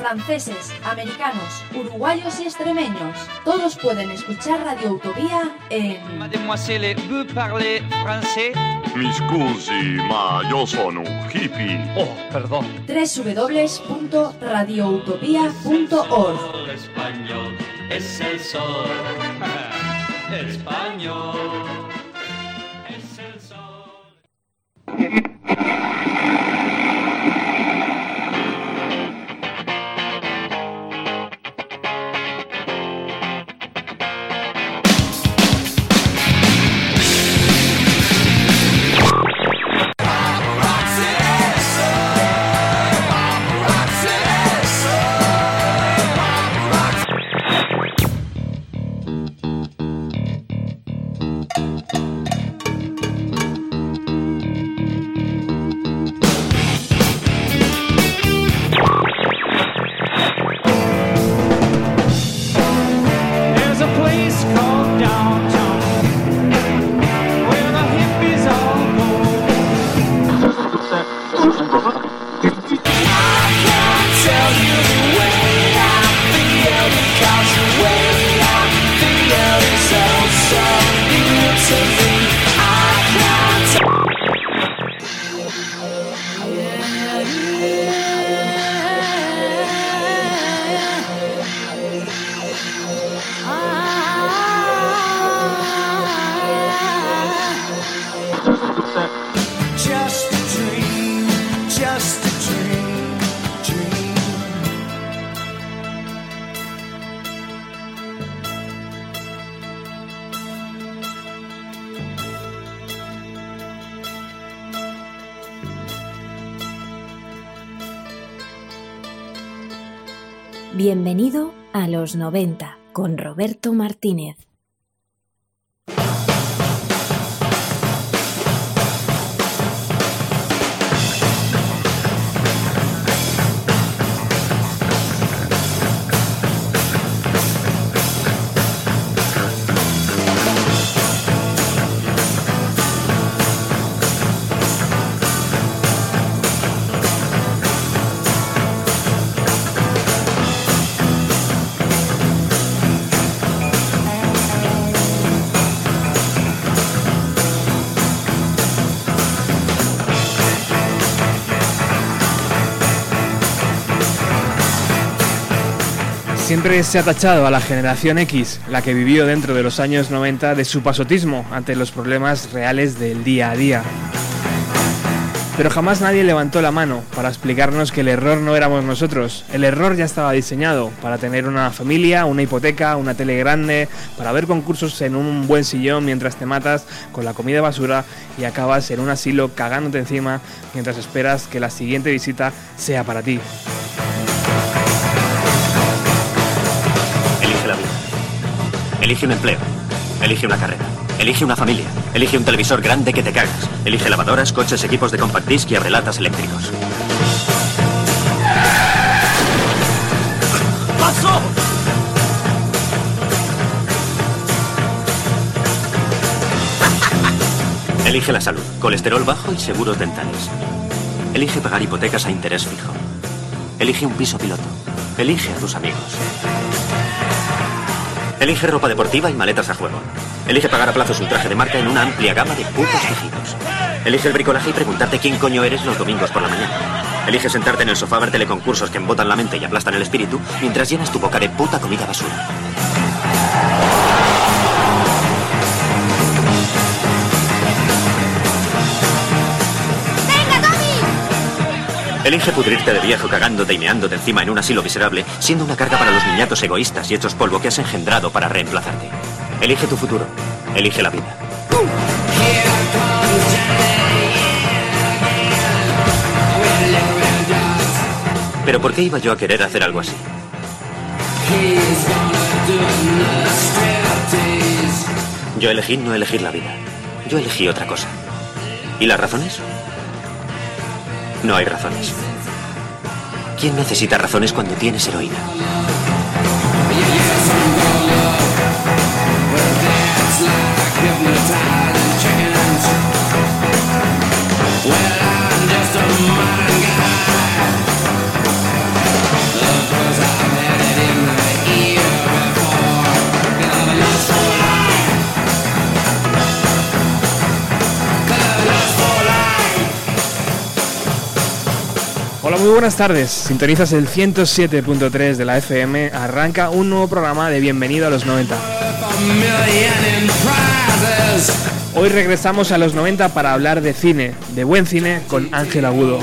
Franceses, americanos, uruguayos y extremeños. Todos pueden escuchar Radio Utopía en... Mademoiselle, vous parlez français? Mi scusi, ma yo sono un hippie. Oh, perdón. www.radioutopía.org Español es el sol. Español los 90 con Roberto Martínez. Siempre se ha tachado a la generación X, la que vivió dentro de los años 90, de su pasotismo ante los problemas reales del día a día. Pero jamás nadie levantó la mano para explicarnos que el error no éramos nosotros. El error ya estaba diseñado para tener una familia, una hipoteca, una tele grande, para ver concursos en un buen sillón mientras te matas con la comida basura y acabas en un asilo cagándote encima mientras esperas que la siguiente visita sea para ti. Elige un empleo. Elige una carrera. Elige una familia. Elige un televisor grande que te cagas. Elige lavadoras, coches, equipos de compact disc y abrelatas eléctricos. ¡Paso! Elige la salud, colesterol bajo y seguros dentales. Elige pagar hipotecas a interés fijo. Elige un piso piloto. Elige a tus amigos. Elige ropa deportiva y maletas a juego. Elige pagar a plazos un traje de marca en una amplia gama de putos tejidos. Elige el bricolaje y preguntarte quién coño eres los domingos por la mañana. Elige sentarte en el sofá a ver teleconcursos que embotan la mente y aplastan el espíritu mientras llenas tu boca de puta comida basura. Elige pudrirte de viejo cagándote y meándote encima en un asilo miserable, siendo una carga para los niñatos egoístas y hechos polvo que has engendrado para reemplazarte. Elige tu futuro. Elige la vida. Pero ¿por qué iba yo a querer hacer algo así? Yo elegí no elegir la vida. Yo elegí otra cosa. ¿Y las razones? No hay razones. ¿Quién necesita razones cuando tienes heroína? Hola, muy buenas tardes. Sintonizas el 107.3 de la FM. Arranca un nuevo programa de Bienvenido a los 90. Hoy regresamos a los 90 para hablar de cine, de buen cine, con Ángel Agudo.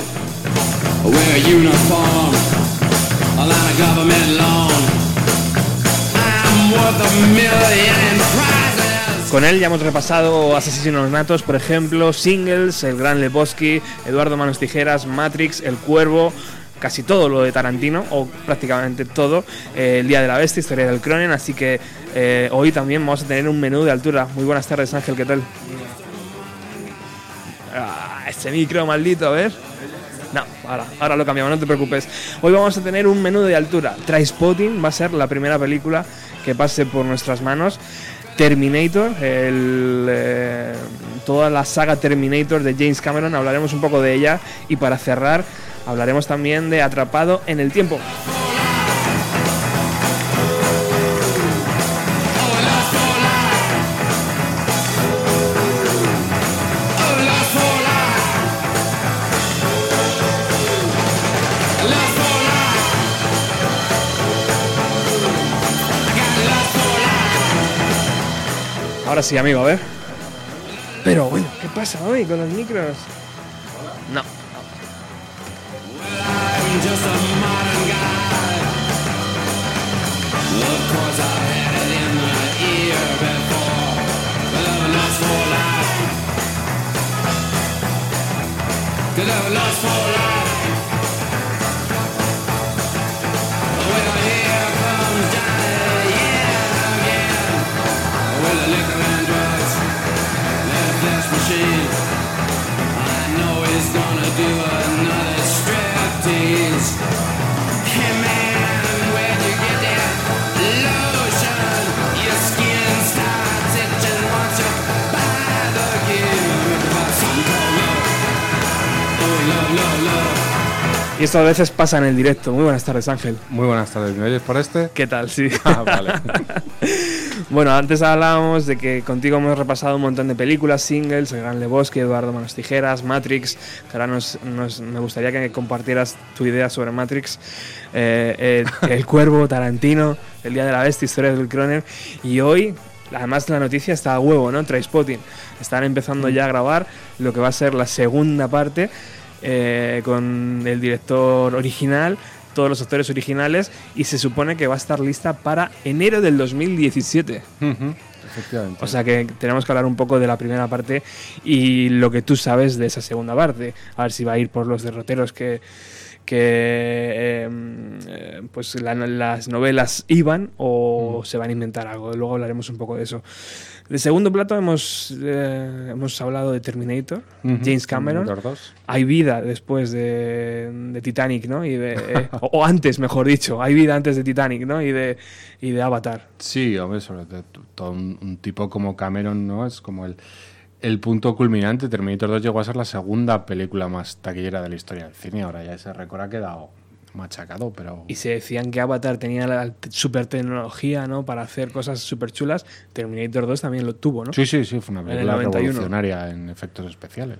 Con él ya hemos repasado Asesinos Natos, por ejemplo, Singles, El Gran Lebowski, Eduardo Manos Tijeras, Matrix, El Cuervo, casi todo lo de Tarantino, o prácticamente todo, eh, El Día de la Bestia, Historia del Cronen, así que eh, hoy también vamos a tener un menú de altura. Muy buenas tardes Ángel, ¿qué tal? Ah, ese micro maldito, a ver. No, ahora, ahora lo cambiamos, no te preocupes. Hoy vamos a tener un menú de altura. Trainspotting va a ser la primera película que pase por nuestras manos. Terminator, el, eh, toda la saga Terminator de James Cameron, hablaremos un poco de ella. Y para cerrar, hablaremos también de Atrapado en el Tiempo. Ahora sí, amigo, a ver. Pero bueno, ¿qué pasa hoy con los micros? No. убивать Y esto a veces pasa en el directo. Muy buenas tardes, Ángel. Muy buenas tardes, ¿me oyes por este? ¿Qué tal? Sí. Ah, vale. bueno, antes hablábamos de que contigo hemos repasado un montón de películas, singles, El Gran Lebowski, Eduardo Manos Tijeras, Matrix. Ahora nos, nos- me gustaría que compartieras tu idea sobre Matrix. Eh, eh, el Cuervo, Tarantino, El Día de la Bestia, Historia del Croner. Y hoy, además la noticia está a huevo, ¿no? Trainspotting. Están empezando ya a grabar lo que va a ser la segunda parte eh, con el director original, todos los actores originales, y se supone que va a estar lista para enero del 2017. Ujú, Efectivamente. O sea que tenemos que hablar un poco de la primera parte y lo que tú sabes de esa segunda parte. A ver si va a ir por los derroteros que, que eh, pues la- las novelas iban o se van a inventar algo. Luego hablaremos un poco de eso. De segundo plato hemos, eh, hemos hablado de Terminator, James Cameron. Terminator 2. Hay vida después de, de Titanic, ¿no? Y de, eh, o, o antes, mejor dicho. Hay vida antes de Titanic, ¿no? Y de, y de Avatar. Sí, hombre, sobre todo, todo un, un tipo como Cameron, ¿no? Es como el, el punto culminante. Terminator 2 llegó a ser la segunda película más taquillera de la historia del cine. Ahora ya ese récord ha quedado machacado, pero... Y se decían que Avatar tenía la super tecnología, ¿no? Para hacer cosas súper chulas. Terminator 2 también lo tuvo, ¿no? Sí, sí, sí, fue una En el película 91. revolucionaria en efectos especiales.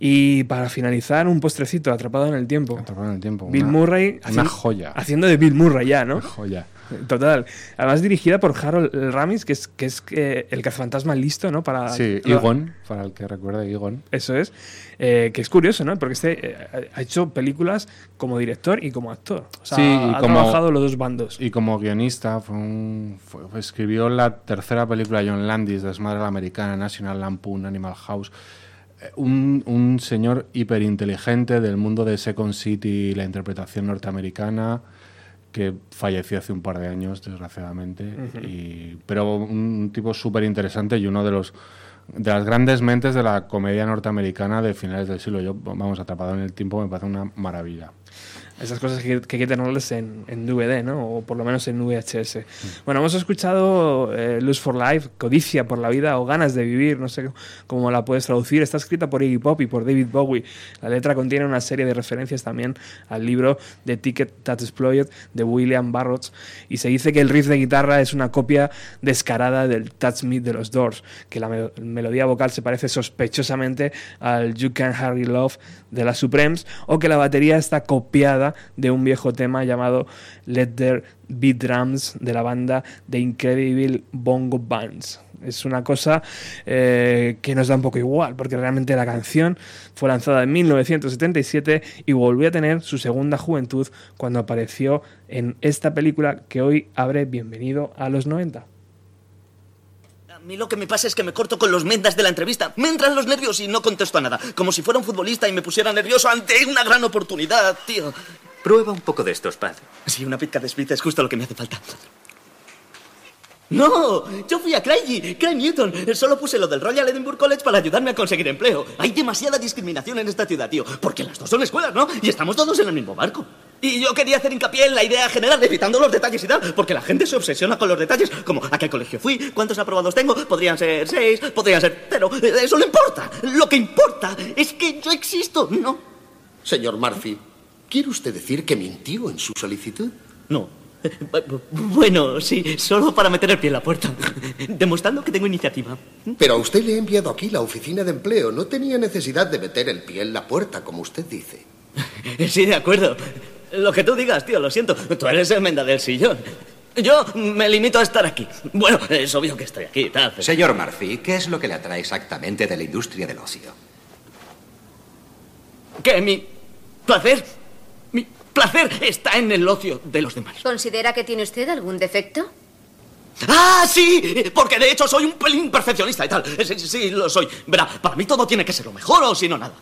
Y para finalizar, un postrecito, Atrapado en el Tiempo. Atrapado en el tiempo. Bill una- Murray. Una joya. Haciendo de Bill Murray ya, ¿no? Una joya. Total. Además dirigida por Harold Ramis, que es, que es eh, el cazafantasma listo, ¿no? Para Sí, Egon, para el que recuerde Egon. Eso es. Eh, que es curioso, ¿no? Porque este eh, ha hecho películas como director y como actor. O sea, Sí, ha como- trabajado los dos bandos. Y como guionista, fue un- fue- fue- escribió la tercera película de John Landis, Desmadre a la Americana, National Lampoon, Animal House. Eh, Un, un señor hiperinteligente del mundo de Second City y la interpretación norteamericana, que falleció hace un par de años, desgraciadamente. y, pero un tipo súper interesante y uno de los de las grandes mentes de la comedia norteamericana de finales del siglo. Yo, vamos, atrapado en el tiempo, me parece una maravilla. Esas cosas que, que hay que tenerlas en, en DVD, ¿no? O por lo menos en VHS. Bueno, hemos escuchado eh, Lose for Life, Codicia por la vida o Ganas de vivir, no sé cómo la puedes traducir. Está escrita por Iggy Pop y por David Bowie. La letra contiene una serie de referencias también al libro The Ticket That Exploded de William Burroughs y se dice que el riff de guitarra es una copia descarada del Touch Me de los Doors, que la me- melodía vocal se parece sospechosamente al You Can Hardly Love de las Supremes o que la batería está copiada de un viejo tema llamado Let There Be Drums de la banda The Incredible Bongo Bands. Es una cosa eh, que nos da un poco igual, porque realmente la canción fue lanzada en 1977 y volvió a tener su segunda juventud cuando apareció en esta película que hoy abre Bienvenido a los 90. Mí lo que me pasa es que me corto con los mendas de la entrevista. Me entran los nervios y no contesto a nada. Como si fuera un futbolista y me pusiera nervioso ante una gran oportunidad, tío. Prueba un poco de estos, Pad. Sí, una pizca de spritz es justo lo que me hace falta. No, yo fui a Craigie, Craig Newton. Solo puse lo del Royal Edinburgh College para ayudarme a conseguir empleo. Hay demasiada discriminación en esta ciudad, tío. Porque las dos son escuelas, ¿no? Y estamos todos en el mismo barco. Y yo quería hacer hincapié en la idea general, evitando los detalles y tal. Porque la gente se obsesiona con los detalles. Como, ¿a qué colegio fui? ¿Cuántos aprobados tengo? Podrían ser seis, podrían ser cero. Eso no importa. Lo que importa es que yo existo, ¿no? Señor Murphy, ¿quiere usted decir que mintió en su solicitud? No. Bueno, sí, solo para meter el pie en la puerta. Demostrando que tengo iniciativa. Pero a usted le he enviado aquí la oficina de empleo. No tenía necesidad de meter el pie en la puerta, como usted dice. Sí, de acuerdo. Lo que tú digas, tío, lo siento. Tú eres el menda del sillón. Yo me limito a estar aquí. Bueno, es obvio que estoy aquí, tal. pero- Señor Murphy, ¿qué es lo que le atrae exactamente de la industria del ocio? Que mi placer, placer está en el ocio de los demás. ¿Considera que tiene usted algún defecto? ¡Ah, sí! Porque de hecho soy un pelín perfeccionista y tal. Sí, sí, sí, lo soy. Verá, para mí todo tiene que ser lo mejor o si no, nada.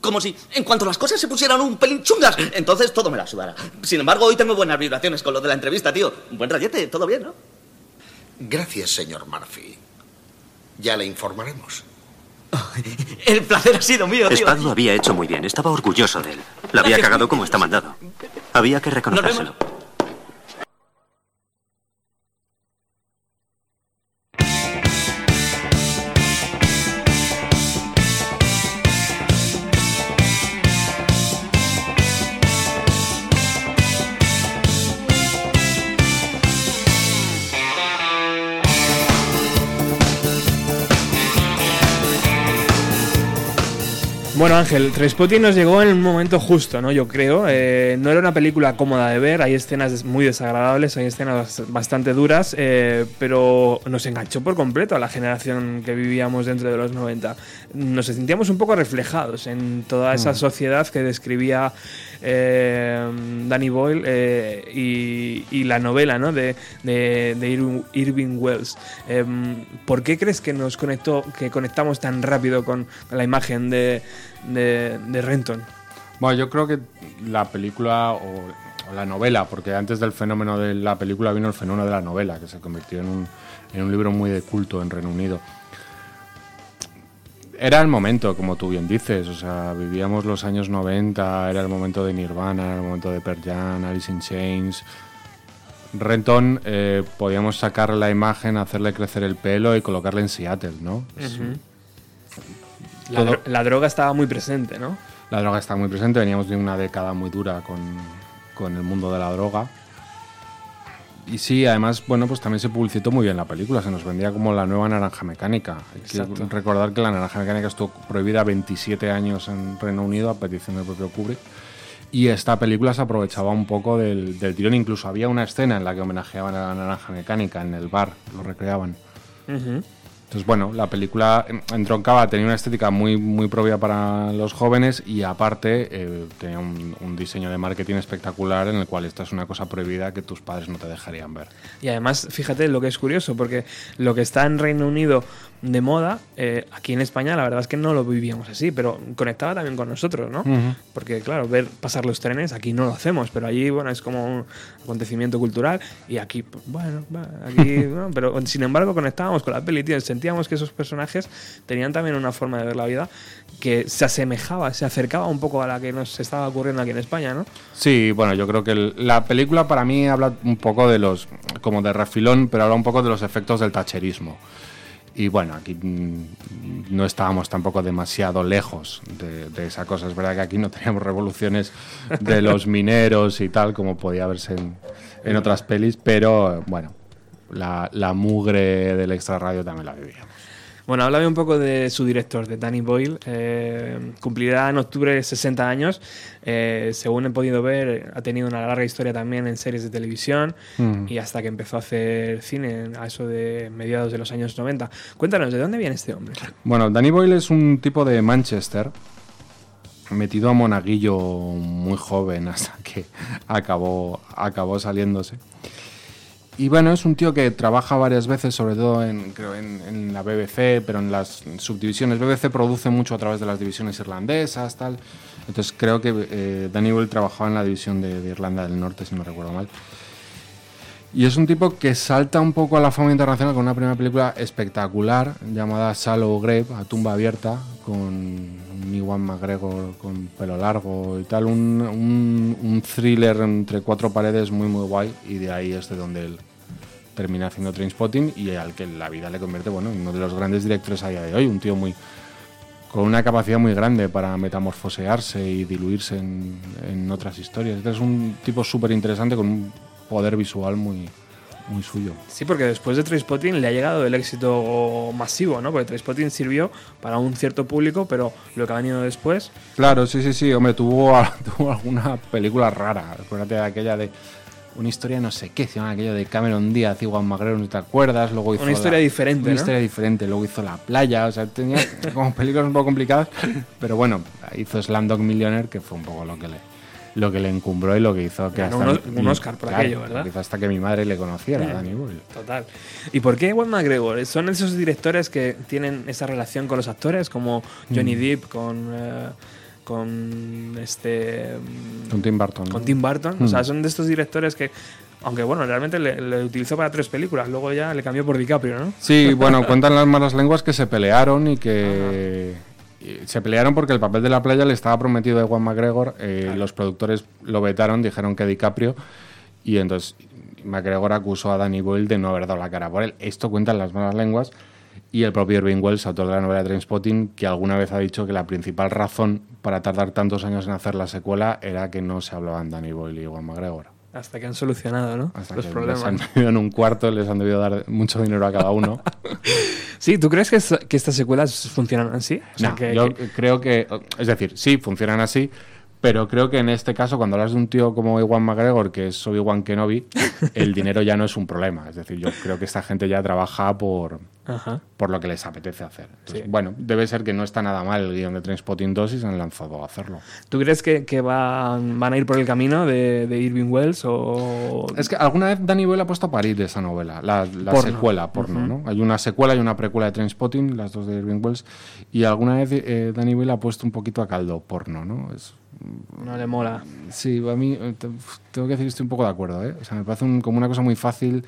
Como si en cuanto las cosas se pusieran un pelín chungas, entonces todo me la sudara. Sin embargo, hoy tengo buenas vibraciones con lo de la entrevista, tío. Un buen rayete, todo bien, ¿no? Gracias, señor Murphy. Ya le informaremos. El placer ha sido mío, tío. Spad lo había hecho muy bien, estaba orgulloso de él. La había cagado como está mandado. Había que reconocérselo. Ángel, Trainspotting nos llegó en un momento justo, ¿no? Yo creo. Eh, no era una película cómoda de ver, hay escenas muy desagradables, hay escenas bastante duras, eh, pero nos enganchó por completo a la generación que vivíamos dentro de los 90. Nos sentíamos un poco reflejados en toda esa Mm. sociedad que describía eh, Danny Boyle eh, y, y la novela ¿no? de, de- Irving, Wells. Em, ¿Por qué crees que nos conectó, que conectamos tan rápido con la imagen de, de, de Renton? Bueno, yo creo que la película o, o la novela, porque antes del fenómeno de la película vino el fenómeno de la novela, que se convirtió en un, en un libro muy de culto en Reino Unido. Era el momento, como tú bien dices, o sea, vivíamos los años 90, era el momento de Nirvana, era el momento de Pearl Jam, Alice in Chains. Renton, eh, podíamos sacar la imagen, hacerle crecer el pelo y colocarle en Seattle, ¿no? La, dro- la droga estaba muy presente, ¿no? la droga está muy presente, veníamos de una década muy dura con, con el mundo de la droga. Y sí, además, bueno, pues también se publicitó muy bien la película, se nos vendía como la nueva naranja mecánica. Hay que recordar que la naranja mecánica estuvo prohibida 27 años en Reino Unido a petición del propio Kubrick. Y esta película se aprovechaba un poco del, del tirón, incluso había una escena en la que homenajeaban a la naranja mecánica en el bar, lo recreaban. Entonces, bueno, la película entroncaba, tenía una estética muy, muy propia para los jóvenes y aparte eh, tenía un, un diseño de marketing espectacular en el cual esta es una cosa prohibida que tus padres no te dejarían ver. Y además, fíjate lo que es curioso, porque lo que está en Reino Unido de moda, eh, aquí en España la verdad es que no lo vivíamos así, pero conectaba también con nosotros, ¿no? Porque claro, ver pasar los trenes, aquí no lo hacemos, pero allí, bueno, es como un acontecimiento cultural y aquí, pues, bueno, aquí, ¿no? pero sin embargo conectábamos con la peli, tío, sentíamos que esos personajes tenían también una forma de ver la vida que se asemejaba, se acercaba un poco a la que nos estaba ocurriendo aquí en España, ¿no? Sí, bueno, yo creo que el- la película para mí habla un poco de los, como de refilón, pero habla un poco de los efectos del tacherismo. Y bueno, aquí mm, no estábamos tampoco demasiado lejos de, de esa cosa. Es verdad que aquí no teníamos revoluciones de los mineros y tal, como podía verse en, en otras pelis, pero bueno, la, la mugre del extrarradio también la vivíamos. Bueno, háblame un poco de su director, de Danny Boyle. Eh, cumplirá en octubre 60 años. Eh, según he podido ver, ha tenido una larga historia también en series de televisión Mm. y hasta que empezó a hacer cine a eso de mediados de los años 90. Cuéntanos, ¿de dónde viene este hombre? Bueno, Danny Boyle es un tipo de Manchester, metido a monaguillo muy joven hasta que acabó, acabó saliéndose. Y bueno, es un tío que trabaja varias veces, sobre todo en, creo en, la BBC, pero en las subdivisiones. BBC produce mucho a través de las divisiones irlandesas, tal. Entonces creo que eh, Danny Boyle trabajaba en la división de, de Irlanda del Norte, si no recuerdo mal. Y es un tipo que salta un poco a la fama internacional con una primera película espectacular llamada Shallow Grave, a tumba abierta, con Iwan McGregor con pelo largo y tal. Un, thriller entre cuatro paredes muy, muy guay. Y de ahí es de donde él termina haciendo Trainspotting y al que la vida le convierte bueno, en uno de los grandes directores a día de hoy. Un tío muy con una capacidad muy grande para metamorfosearse y diluirse en, en otras historias. Es un tipo súper interesante con un poder visual muy, muy suyo. Sí, porque después de Trainspotting le ha llegado el éxito masivo, ¿no? Porque Trainspotting sirvió para un cierto público, pero lo que ha venido después... Claro, sí, sí, sí. Hombre, tuvo, tuvo alguna película rara. Acuérdate de aquella de una historia no sé qué, se llama aquello de Cameron Díaz y Juan McGregor, ¿no te acuerdas? Luego hizo Una historia la- diferente, Una ¿no? historia diferente. Luego hizo La Playa, o sea, tenía como películas un poco complicadas. Pero bueno, hizo Slamdog Millionaire, que fue un poco lo que le, lo que le encumbró y lo que hizo que Ganó hasta... un- un Oscar por aquello, ¿verdad? hasta que mi madre le conociera, Mm. Danny Boyle. Total. ¿Y por qué Ewan McGregor? ¿Son esos directores que tienen esa relación con los actores, como Johnny Mm. Depp con, eh, con este mm, Con Tim Burton. ¿no? con Tim Burton? Mm. O sea, son de estos directores que, aunque bueno, realmente le, le utilizó para tres películas, luego ya le cambió por DiCaprio, ¿no? Sí, bueno, cuentan las malas lenguas que se pelearon y que y se pelearon porque el papel de la playa le estaba prometido a Ewan McGregor. eh, Los productores lo vetaron, dijeron que DiCaprio y entonces McGregor acusó a Danny Boyle de no haber dado la cara por él. Esto cuentan las malas lenguas y el propio Irving Wells, autor de la novela Trainspotting, que alguna vez ha dicho que la principal razón para tardar tantos años en hacer la secuela era que no se hablaban Danny Boyle y Ewan McGregor. Hasta que han solucionado, ¿no? Hasta los que problemas. les han metido en un cuarto, les han debido dar mucho dinero a cada uno. Sí, ¿tú crees que, que estas secuelas funcionan así? O sea, No, que- yo que- creo que, es decir, sí, funcionan así, pero creo que en este caso, cuando hablas de un tío como Iwan McGregor, que es Obi-Wan Kenobi, el dinero ya no es un problema. Es decir, yo creo que esta gente ya trabaja por, Ajá. por lo que les apetece hacer. Entonces, Bueno, debe ser que no está nada mal el guion de Trainspotting 2 y se han lanzado a hacerlo. ¿Tú crees que, que van, van a ir por el camino de, de Irving Wells o...? Es que alguna vez Danny Boyle ha puesto a parir esa novela, la, la Porno. secuela porno, Ujú. ¿no? Hay una secuela y una precuela de Trainspotting, las dos de Irving Wells, y alguna vez eh, Danny Boyle ha puesto un poquito a caldo porno, ¿no? Es, No le mola. Sí, a mí eh, te- tengo que decir que estoy un poco de acuerdo, ¿eh? O sea, me parece un- como una cosa muy fácil,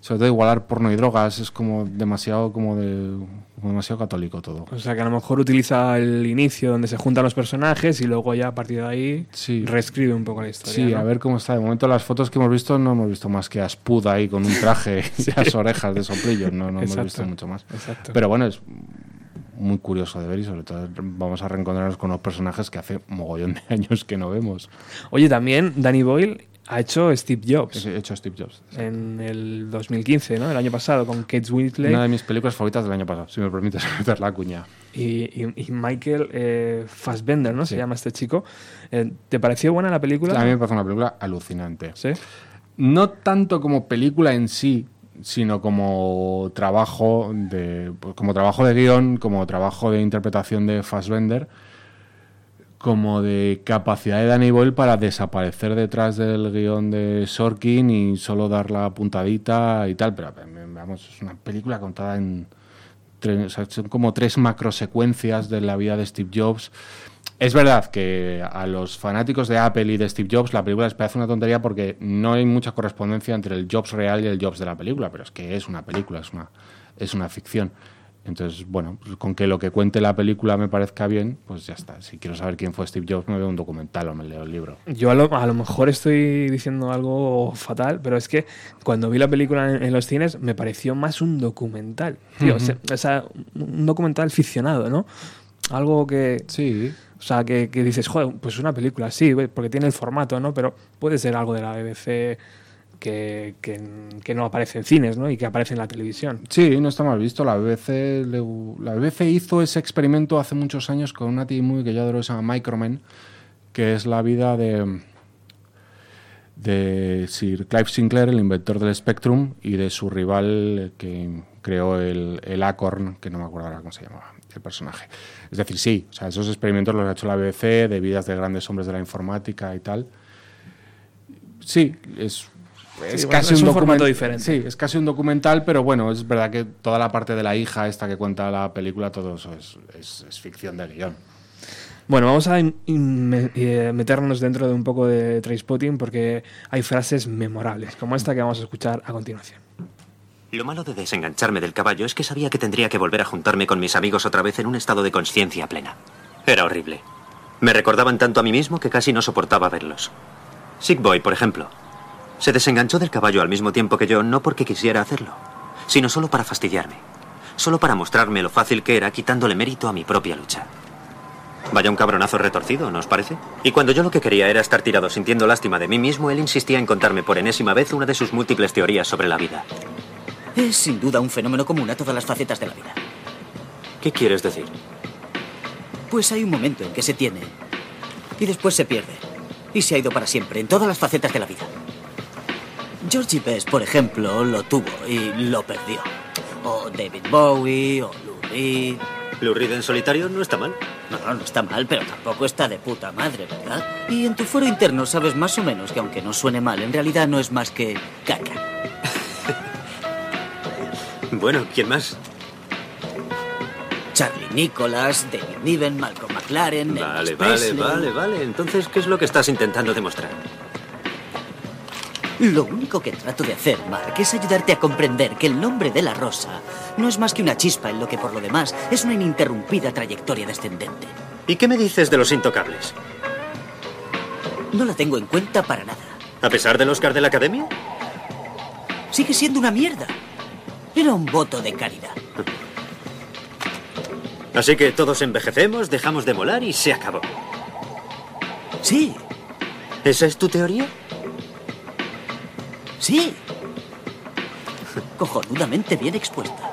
sobre todo igualar porno y drogas, es como demasiado, como de, como demasiado católico todo. O sea, que a lo mejor utiliza el inicio donde se juntan los personajes y luego ya a partir de ahí reescribe un poco la historia. Sí, ¿no? a ver cómo está. De momento las fotos que hemos visto no hemos visto más que a Spud ahí con un traje y las orejas de soplillo, no, no hemos visto mucho más. exacto. Pero bueno, es muy curioso de ver y sobre todo vamos a reencontrarnos con unos personajes que hace mogollón de años que no vemos. Oye, también Danny Boyle ha hecho Steve Jobs. He hecho Steve Jobs. En el 2015, ¿no? El año pasado, con Kate Winslet. Una de mis películas favoritas del año pasado, si me permites meter la cuña. Y, y- y Michael eh, Fassbender, ¿no? Se llama este chico. Eh, ¿Te pareció buena la película? A mí me parece una película alucinante. ¿Sí? No tanto como película en sí, sino como trabajo de como trabajo de guion, como trabajo de interpretación de Fassbender, como de capacidad de Danny Boyle para desaparecer detrás del guion de Sorkin y solo dar la puntadita y tal, pero vamos, es una película contada en tre- o sea, son como tres macrosecuencias de la vida de Steve Jobs. Es verdad que a los fanáticos de Apple y de Steve Jobs la película les parece una tontería porque no hay mucha correspondencia entre el Jobs real y el Jobs de la película, pero es que es una película, es una, es una ficción. Entonces, bueno, pues con que lo que cuente la película me parezca bien, pues ya está. Si quiero saber quién fue Steve Jobs, me veo un documental o me leo el libro. Yo a lo, a lo mejor estoy diciendo algo fatal, pero es que cuando vi la película en, en los cines me pareció más un documental. Tío, o sea, o sea, un documental ficcionado, ¿no? Algo que... Sí. O sea, que, que dices, joder, pues una película, sí, porque tiene el formato, ¿no? Pero puede ser algo de la BBC que, que, no aparece en cines, ¿no? Y que aparece en la televisión. Sí, no está mal visto. La BBC, la BBC hizo ese experimento hace muchos años con una TV movie que yo adoro, que se llama Microman, que es la vida de, de Sir Clive Sinclair, el inventor del Spectrum, y de su rival que creó el, el Acorn, que no me acuerdo ahora cómo se llamaba el personaje. Es decir, sí, o sea, esos experimentos los ha hecho la BBC de vidas de grandes hombres de la informática y tal. Sí, es, es Sí, bueno, casi es un formato diferente. Sí, es casi un documental, pero bueno, es verdad que toda la parte de la hija esta que cuenta la película, todo eso es, es- es ficción de guion. Bueno, vamos a eh, meternos dentro de un poco de Trainspotting porque hay frases memorables, como esta que vamos a escuchar a continuación. Lo malo de desengancharme del caballo es que sabía que tendría que volver a juntarme con mis amigos otra vez en un estado de conciencia plena. Era horrible. Me recordaban tanto a mí mismo que casi no soportaba verlos. Sick Boy, por ejemplo. Se desenganchó del caballo al mismo tiempo que yo, no porque quisiera hacerlo, sino solo para fastidiarme. Solo para mostrarme lo fácil que era quitándole mérito a mi propia lucha. Vaya un cabronazo retorcido, ¿no os parece? Y cuando yo lo que quería era estar tirado sintiendo lástima de mí mismo, él insistía en contarme por enésima vez una de sus múltiples teorías sobre la vida. Es sin duda un fenómeno común a todas las facetas de la vida. ¿Qué quieres decir? Pues hay un momento en que se tiene y después se pierde. Y se ha ido para siempre en todas las facetas de la vida. Georgie Best, por ejemplo, lo tuvo y lo perdió. O David Bowie, o Lou Reed. Lou Reed en solitario no está mal. No, no, no está mal, pero tampoco está de puta madre, ¿verdad? Y en tu foro interno sabes más o menos que aunque no suene mal, en realidad no es más que caca. Bueno, ¿quién más? Charlie Nicholas, David Niven, Malcolm McLaren, Vale, Elvis vale, Presley. vale, vale. Entonces, ¿qué es lo que estás intentando demostrar? Lo único que trato de hacer, Mark, es ayudarte a comprender que el nombre de la rosa no es más que una chispa en lo que por lo demás es una ininterrumpida trayectoria descendente. ¿Y qué me dices de los intocables? No la tengo en cuenta para nada. ¿A pesar del Oscar de la Academia? Sigue siendo una mierda. Era un voto de caridad. Así que todos envejecemos, dejamos de molar y se acabó. Sí. ¿Esa es tu teoría? Sí. Cojonudamente bien expuesta.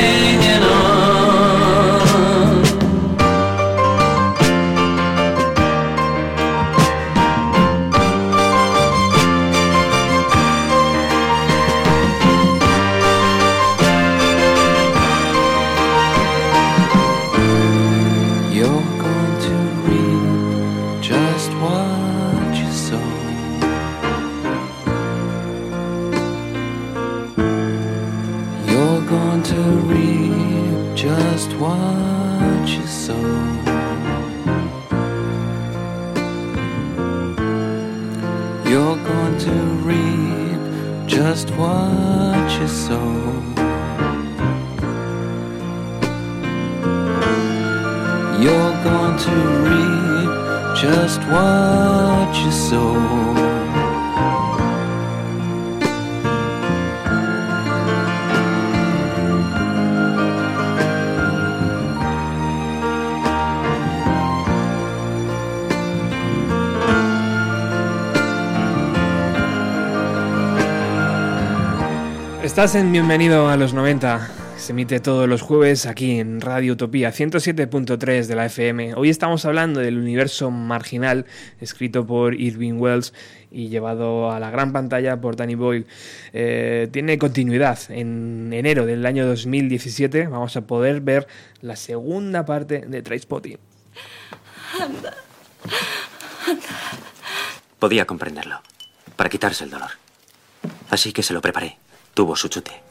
Estás en Bienvenido a los 90. Se emite todos los jueves aquí en Radio Utopía 107.3 de la FM. Hoy estamos hablando del universo marginal, escrito por Irving Wells y llevado a la gran pantalla por Danny Boyle. Eh, tiene continuidad. En enero del año 2017 vamos a poder ver la segunda parte de Trainspotting. Anda. Podía comprenderlo. Para quitarse el dolor. Así que se lo preparé. Tuvo su chute.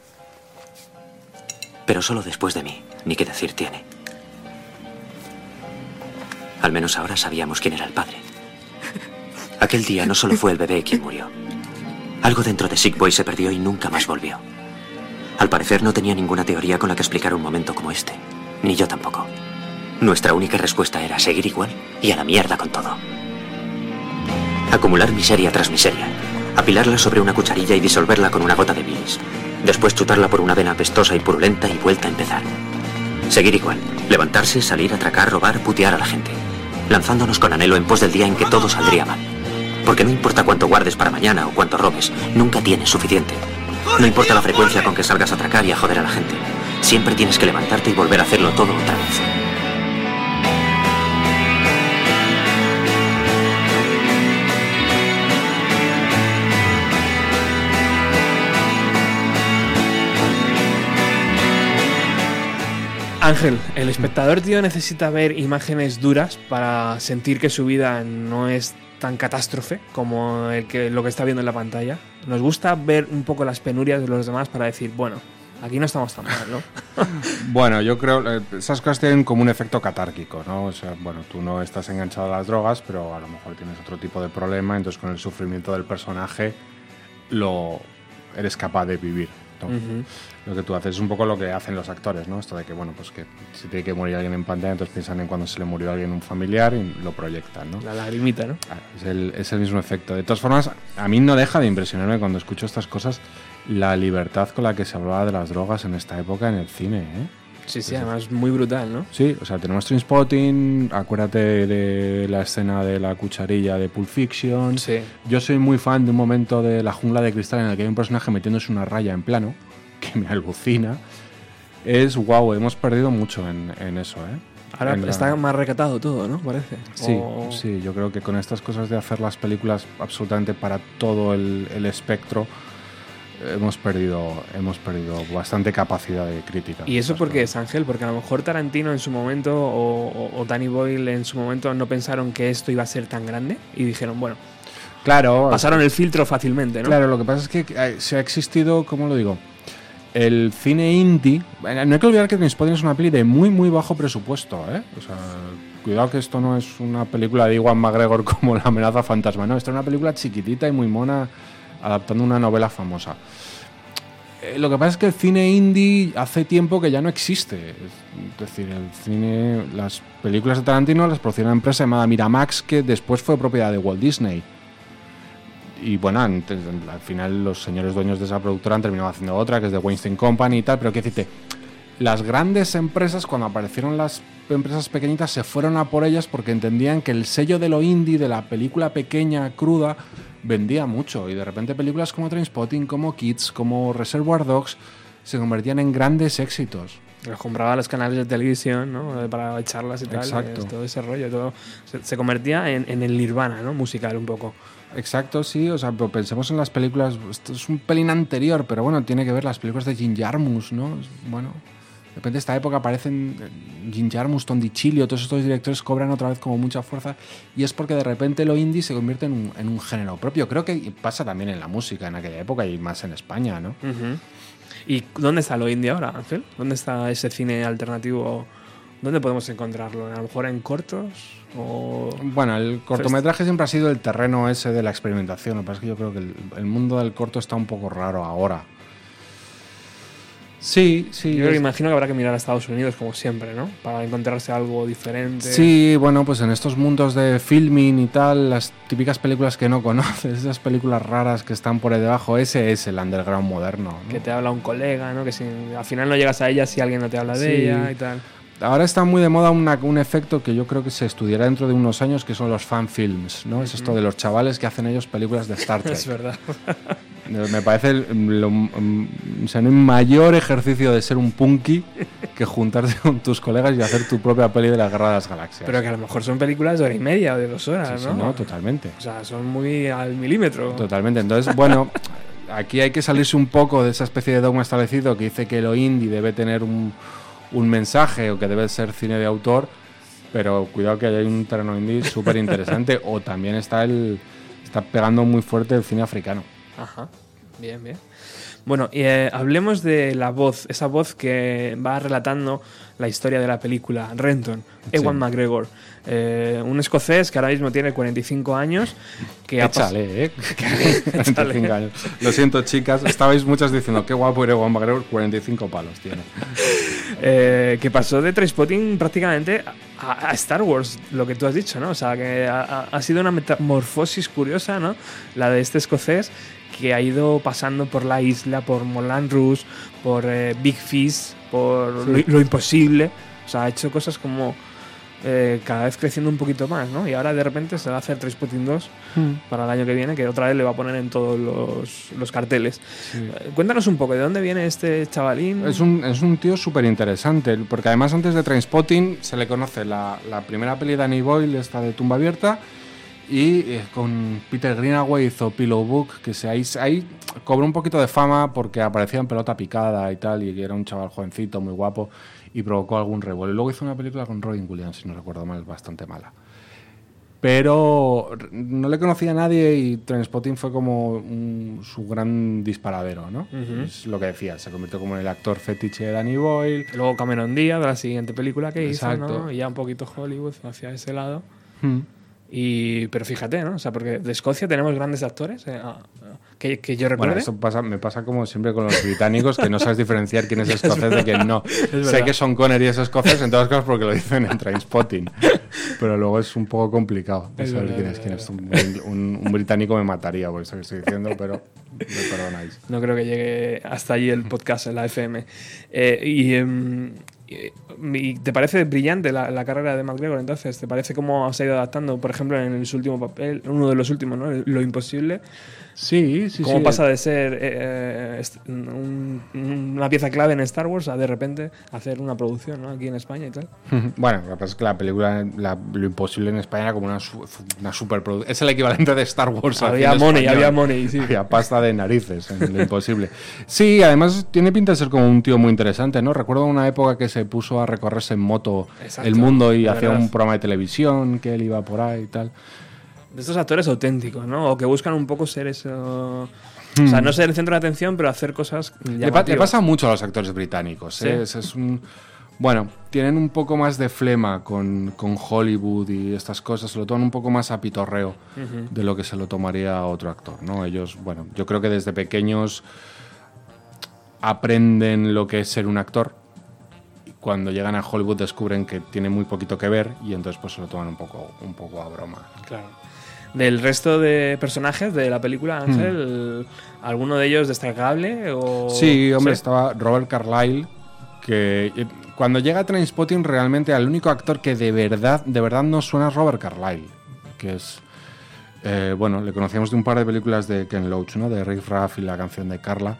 Pero solo después de mí. Ni qué decir tiene. Al menos ahora sabíamos quién era el padre. Aquel día no solo fue el bebé quien murió. Algo dentro de Sick Boy se perdió y nunca más volvió. Al parecer no tenía ninguna teoría con la que explicar un momento como este. Ni yo tampoco. Nuestra única respuesta era seguir igual y a la mierda con todo. Acumular miseria tras miseria. Apilarla sobre una cucharilla y disolverla con una gota de bilis. Después chutarla por una vena apestosa y purulenta y vuelta a empezar. Seguir igual. Levantarse, salir, atracar, robar, putear a la gente. Lanzándonos con anhelo en pos del día en que todo saldría mal. Porque no importa cuánto guardes para mañana o cuánto robes, nunca tienes suficiente. No importa la frecuencia con que salgas a atracar y a joder a la gente. Siempre tienes que levantarte y volver a hacerlo todo otra vez. Ángel, el espectador, tío, necesita ver imágenes duras para sentir que su vida no es tan catástrofe como el que, lo que está viendo en la pantalla. Nos gusta ver un poco las penurias de los demás para decir, bueno, aquí no estamos tan mal, ¿no? Bueno, yo creo eh, esas cosas tienen como un efecto catárquico, ¿no? O sea, bueno, tú no estás enganchado a las drogas, pero a lo mejor tienes otro tipo de problema, entonces con el sufrimiento del personaje lo eres capaz de vivir. Lo que tú haces es un poco lo que hacen los actores, ¿no? Esto de que, bueno, pues que si tiene que morir alguien en pantalla, entonces piensan en cuando se le murió a alguien un familiar y lo proyectan, ¿no? La lagrimita, ¿no? Es el, es el mismo efecto. De todas formas, a mí no deja de impresionarme cuando escucho estas cosas la libertad con la que se hablaba de las drogas en esta época en el cine, ¿eh? Sí, sí, además muy brutal, ¿no? Sí, o sea, tenemos Trainspotting, acuérdate de la escena de la cucharilla de Pulp Fiction. Sí. Yo soy muy fan de un momento de La jungla de cristal en el que hay un personaje metiéndose una raya en plano, que me alucina. Es wow, hemos perdido mucho en, en eso, ¿eh? Ahora En la- está más recatado todo, ¿no? Parece. Sí, O- sí, yo creo que con estas cosas de hacer las películas absolutamente para todo el, el espectro, hemos perdido, hemos perdido bastante capacidad de crítica. ¿Y eso por qué es, Ángel? Porque a lo mejor Tarantino en su momento o, o- o Danny Boyle en su momento no pensaron que esto iba a ser tan grande y dijeron, bueno, Claro. pasaron el filtro fácilmente, ¿no? Claro, lo que pasa es que eh, se ha existido, ¿cómo lo digo? El cine indie. eh, No hay que olvidar que Trainspotting es una peli de muy, muy bajo presupuesto, ¿eh? O sea, cuidado que esto no es una película de Iwan McGregor como La amenaza fantasma, no, esta es una película chiquitita y muy mona adaptando una novela famosa. Eh, lo que pasa es que el cine indie hace tiempo que ya no existe. Es decir, el cine, las películas de Tarantino las producía una empresa llamada Miramax que después fue propiedad de Walt Disney. Y bueno, al final los señores dueños de esa productora han terminado haciendo otra, que es de Weinstein Company y tal, pero que decirte, las grandes empresas, cuando aparecieron las empresas pequeñitas, se fueron a por ellas porque entendían que el sello de lo indie, de la película pequeña, cruda, vendía mucho. Y de repente películas como Trainspotting, como Kids, como Reservoir Dogs, se convertían en grandes éxitos. Los compraba a los canales de televisión, ¿no? Para echarlas y tal. Exacto. eh, Todo ese rollo. Todo, se, se convertía en, en el nirvana, ¿no? Musical un poco. Exacto, sí, o sea, pensemos en las películas, esto es un pelín anterior, pero bueno, tiene que ver las películas de Jim Jarmus, ¿no? Bueno, de repente esta época aparecen eh, Jim Jarmus, Tom DiCilio, todos estos directores cobran otra vez como mucha fuerza y es porque de repente lo indie se convierte en un, en un género propio. Creo que pasa también en la música en aquella época y más en España, ¿no? ¿Y dónde está lo indie ahora, Ángel? ¿Dónde está ese cine alternativo? ¿Dónde podemos encontrarlo? ¿A lo mejor en cortos? O... Bueno, el cortometraje siempre ha sido el terreno ese de la experimentación. Lo que pasa es que yo creo que el, el mundo del corto está un poco raro ahora. Sí, sí. Yo es- imagino que habrá que mirar a Estados Unidos como siempre, ¿no? Para encontrarse algo diferente. Sí, bueno, pues en estos mundos de filming y tal, las típicas películas que no conoces, esas películas raras que están por ahí debajo, ese es el underground moderno. ¿no? Que te habla un colega, ¿no? Que si al final no llegas a ella si alguien no te habla de Sí. ella y tal. Ahora está muy de moda una- un efecto que yo creo que se estudiará dentro de unos años, que son los fan films, ¿no? Es esto de los chavales que hacen ellos películas de Star Trek. Es verdad. Me parece el- lo- mm, o sea, no hay mayor ejercicio de ser un punky que juntarte con tus colegas y hacer tu propia peli de la Guerra de las Galaxias. Pero que a lo mejor son películas de hora y media o de dos horas, Sí, sí, ¿no? no, totalmente. O sea, son muy al milímetro. Totalmente. Entonces, bueno, aquí hay que salirse un poco de esa especie de dogma establecido que dice que lo indie debe tener un, un mensaje o que debe ser cine de autor, pero cuidado que hay un terreno indie súper interesante o también está el está pegando muy fuerte el cine africano. Ajá. Bien, bien. Bueno, eh, hablemos de la voz, esa voz que va relatando la historia de la película, Renton, Ewan Sí. McGregor, eh, un escocés que ahora mismo tiene 45 años, que Échale, ¿eh? Échale. 45 años. Lo siento, chicas. Estabais muchas diciendo qué guapo era Juan McGregor. 45 palos tiene. eh, que pasó de Trainspotting prácticamente a, a Star Wars, lo que tú has dicho, ¿no? O sea, que ha, sido una metamorfosis curiosa, ¿no? La de este escocés que ha ido pasando por la isla, por Moulin Rouge, por eh, Big Fish, por Sí. lo, lo imposible. O sea, ha hecho cosas como eh, cada vez creciendo un poquito más, ¿no? Y ahora de repente se va a hacer Trainspotting 2 Hmm. para el año que viene, que otra vez le va a poner en todos los, los carteles. Sí. Eh, Cuéntanos un poco, ¿de dónde viene este chavalín? Es un, es un tío súper interesante, porque además antes de Trainspotting se le conoce la, la primera peli de Danny Boyle, esta de Tumba Abierta, y eh, con Peter Greenaway hizo Pillow Book, que se, ahí, ahí cobró un poquito de fama porque aparecía en pelota picada y tal, y que era un chaval jovencito, muy guapo, y provocó algún revuelo. Luego hizo una película con Robin Williams, si no recuerdo mal, bastante mala. Pero no le conocía a nadie y Trainspotting fue como un- su gran disparadero, ¿no? Ujú. Es lo que decía, se convirtió como en el actor fetiche de Danny Boyle. Luego Cameron Díaz, de la siguiente película que hizo, Exacto. ¿no? Y ya un poquito Hollywood hacia ese lado. Hmm. Y, pero fíjate, ¿no? O sea, porque de Escocia tenemos grandes actores eh, que, que yo Bueno, recuerde. eso pasa, me pasa como siempre con los británicos, que no sabes diferenciar quién es Es escocés de quién no. Sé que son Connery es escocés, en todas cosas porque lo dicen en Trainspotting. Pero luego es un poco complicado de saber quién es quién es. Un, un- un británico me mataría por eso que estoy diciendo, pero me perdonáis. No creo que llegue hasta allí el podcast en la FM. Eh, y, em, y- y ¿Te parece brillante la, la carrera de McGregor entonces? ¿Te parece cómo se ha ido adaptando? Por ejemplo, en su último papel, uno de los últimos, ¿no? Lo imposible. Sí, sí, ¿Cómo sí. pasa de ser eh, est- un- una pieza clave en Star Wars a de repente hacer una producción ¿no? aquí en España y tal? Bueno, lo que pasa es que la película, la- lo imposible en España era como una, una superproducción. Es el equivalente de Star Wars. Había money, español. había money, sí. Había pasta de narices en lo imposible. Sí, además tiene pinta de ser como un tío muy interesante, ¿no? Recuerdo una época que se puso a recorrerse en moto Exacto, el mundo y hacía un programa de televisión que él iba por ahí y tal. De estos actores auténticos, ¿no? O que buscan un poco ser eso... O sea, Hmm. no ser el centro de atención, pero hacer cosas Le, pa- le llamativas. pasa mucho a los actores británicos. ¿eh? Sí. Es, es un- Bueno, tienen un poco más de flema con, con Hollywood y estas cosas, se lo toman un poco más a pitorreo de lo que se lo tomaría otro actor, ¿no? Ellos, bueno, yo creo que desde pequeños aprenden lo que es ser un actor. y Cuando llegan a Hollywood descubren que tiene muy poquito que ver y entonces pues se lo toman un poco, un poco a broma. Claro. Del resto de personajes de la película, Ángel, ¿alguno de ellos destacable? O... Sí, hombre, estaba Robert Carlyle, que eh, cuando llega a Trainspotting realmente al único actor que de verdad, de verdad no suena es Robert Carlyle, que es, eh, bueno, le conocíamos de un par de películas de Ken Loach, ¿no? De Riff Raff y la canción de Carla.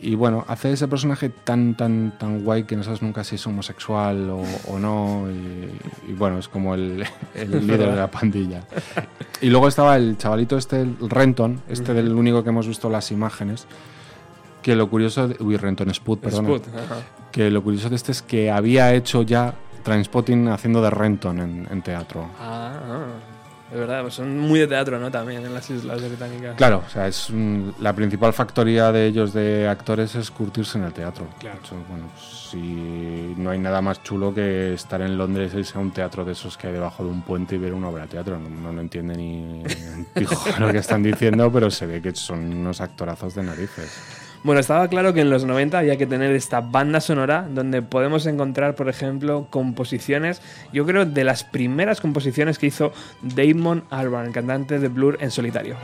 Y bueno, hace ese personaje tan, tan, tan guay que no sabes nunca si es homosexual o, o no. Y, y bueno, es como el, el líder de la pandilla. Y luego estaba el chavalito este, el Renton, este Ujú. del único que hemos visto las imágenes. Que lo curioso. De, uy, Renton Spud, perdón. Spud, ajá. Que lo curioso de este es que había hecho ya Trainspotting haciendo de Renton en, en teatro. Ah, ah, es verdad, pues son muy de teatro, ¿no? También en las Islas Británicas. Claro, o sea, es un- la principal factoría de ellos de actores es curtirse en el teatro. Claro. Hecho, bueno, si no hay nada más chulo que estar en Londres y irse a un teatro de esos que hay debajo de un puente y ver una obra de teatro. No, no lo entiende ni pijo lo que están diciendo, pero se ve que son unos actorazos de narices. Bueno, estaba claro que en los 90 había que tener esta banda sonora donde podemos encontrar, por ejemplo, composiciones, yo creo, de las primeras composiciones que hizo Damon Albarn, cantante de Blur en solitario.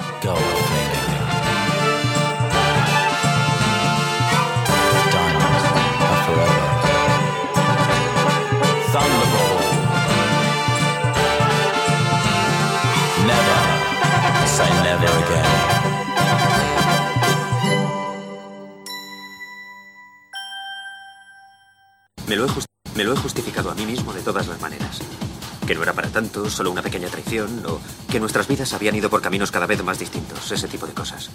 Me lo, he justificado a mí mismo de todas las maneras. Que no era para tanto, solo una pequeña traición, o que nuestras vidas habían ido por caminos cada vez más distintos, ese tipo de cosas.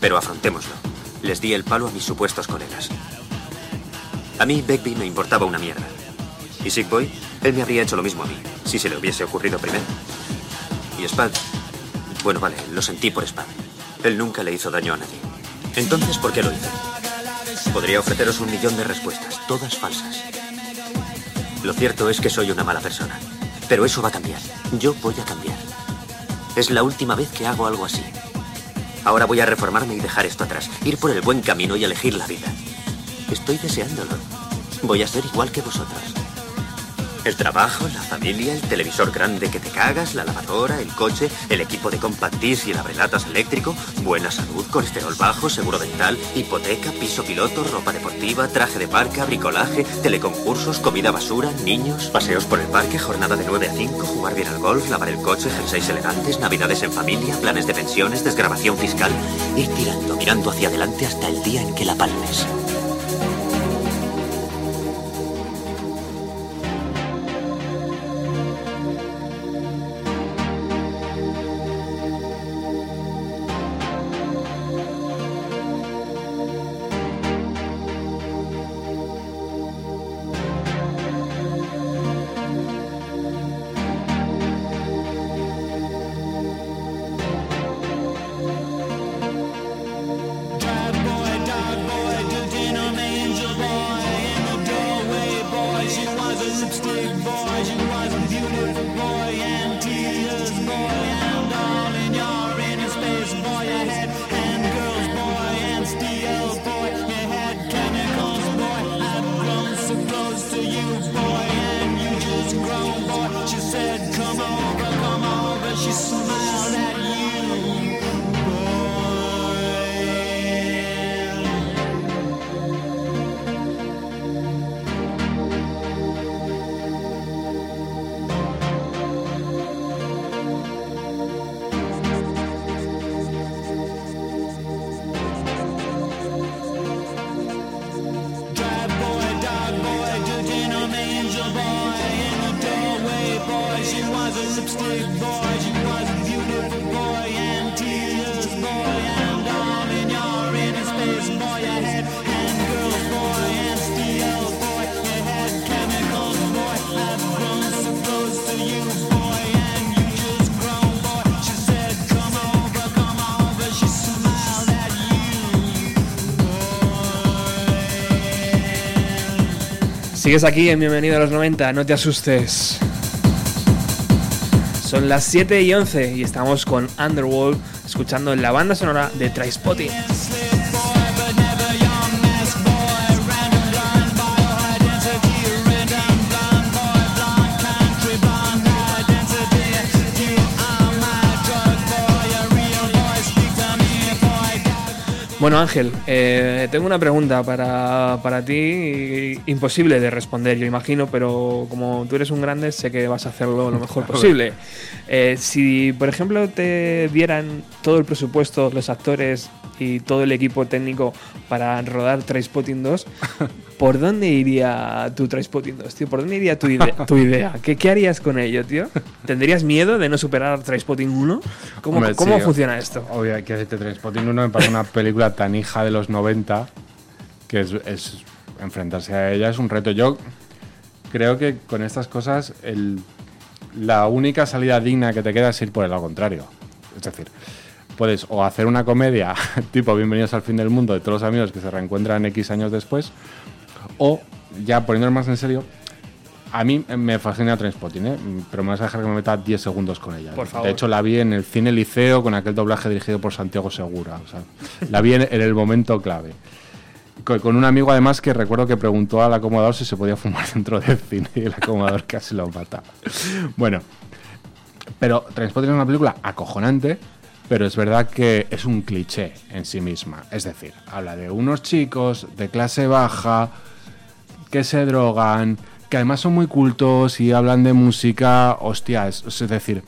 Pero afrontémoslo. Les di el palo a mis supuestos colegas. A mí, Begbie me importaba una mierda. Y Sick Boy, él me habría hecho lo mismo a mí, si se le hubiese ocurrido primero. Y Spad, bueno, vale, lo sentí por Spad. Él nunca le hizo daño a nadie. Entonces, ¿por qué lo hice? Podría ofreceros un millón de respuestas, todas falsas. Lo cierto es que soy una mala persona. Pero eso va a cambiar. Yo voy a cambiar. Es la última vez que hago algo así. Ahora voy a reformarme y dejar esto atrás. Ir por el buen camino y elegir la vida. Estoy deseándolo. Voy a ser igual que vosotros. El trabajo, la familia, el televisor grande que te cagas, la lavadora, el coche, el equipo de compact disc y el abrelatas eléctrico, buena salud, colesterol bajo, seguro dental, hipoteca, piso piloto, ropa deportiva, traje de marca, bricolaje, teleconcursos, comida basura, niños, paseos por el parque, jornada de 9 a 5, jugar bien al golf, lavar el coche, jerseys elegantes, navidades en familia, planes de pensiones, desgrabación fiscal, ir tirando, mirando hacia adelante hasta el día en que la palmes. Sigues aquí en Bienvenido a los 90, no te asustes. Son las 7 y 11 y estamos con Underworld escuchando la banda sonora de Trispotting. Bueno Ángel, eh, tengo una pregunta para, para ti, imposible de responder yo imagino, pero como tú eres un grande sé que vas a hacerlo lo mejor posible. Eh, si por ejemplo te dieran todo el presupuesto, los actores y todo el equipo técnico para rodar Trainspotting 2, ¿por dónde iría tu Trainspotting 2, tío? ¿Por dónde iría tu idea? Tu idea? ¿Qué, ¿Qué harías con ello, tío? ¿Tendrías miedo de no superar Trainspotting 1? ¿Cómo, Hombre, cómo sí, funciona esto? Obvio, hay que decirte Trainspotting 1 me parece una película tan hija de los 90 que es, es- enfrentarse a ella es un reto. Yo creo que con estas cosas el- la única salida digna que te queda es ir por el lado contrario. Es decir, puedes o hacer una comedia tipo Bienvenidos al fin del mundo de todos los amigos que se reencuentran X años después, o ya poniéndonos más en serio, a mí me fascina Trainspotting, ¿eh? pero me vas a dejar que me meta 10 segundos con ella. Por favor. De hecho, la vi en el cine Liceo con aquel doblaje dirigido por Santiago Segura. o sea, la vi en, el momento clave. Co- Con un amigo, además, que recuerdo que preguntó al acomodador si se podía fumar dentro del cine y el acomodador casi lo mata. Bueno, pero Trainspotting es una película acojonante, pero es verdad que es un cliché en sí misma. Es decir, habla de unos chicos de clase baja que se drogan, que además son muy cultos y hablan de música. Hostia, es, decir,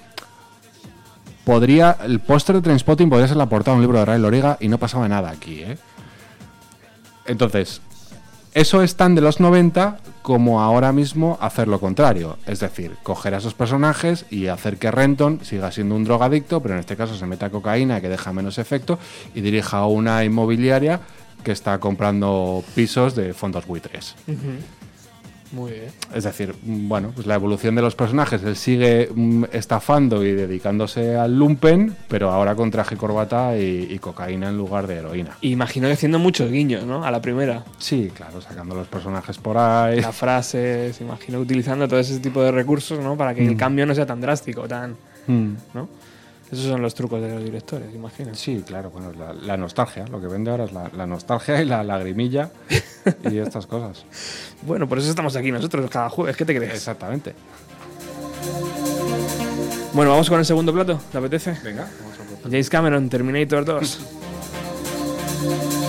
podría. El póster de Trainspotting podría ser la portada de un libro de Ray Loriga y no pasaba nada aquí, ¿eh? Entonces, eso es tan de los 90 como ahora mismo hacer lo contrario. Es decir, coger a esos personajes y hacer que Renton siga siendo un drogadicto, pero en este caso se meta cocaína que deja menos efecto y dirija una inmobiliaria que está comprando pisos de fondos buitres. Muy bien. Es decir, bueno, pues la evolución de los personajes. Él sigue mm, estafando y dedicándose al lumpen, pero ahora con traje corbata y, y cocaína en lugar de heroína. Imagino que haciendo muchos guiños, ¿no? A la primera. Sí, claro, sacando los personajes por ahí. Las frases, imagino utilizando todo ese tipo de recursos, ¿no? Para que el Mm. cambio no sea tan drástico, tan. Mm. ¿No? Esos son los trucos de los directores, imagino. Sí, claro, bueno, la, la nostalgia. Lo que vende ahora es la, la nostalgia y la lagrimilla y estas cosas. Bueno, por eso estamos aquí nosotros cada jueves, ¿qué te crees? Exactamente. Bueno, vamos con el segundo plato, ¿te apetece? Venga, vamos a James Cameron, Terminator 2.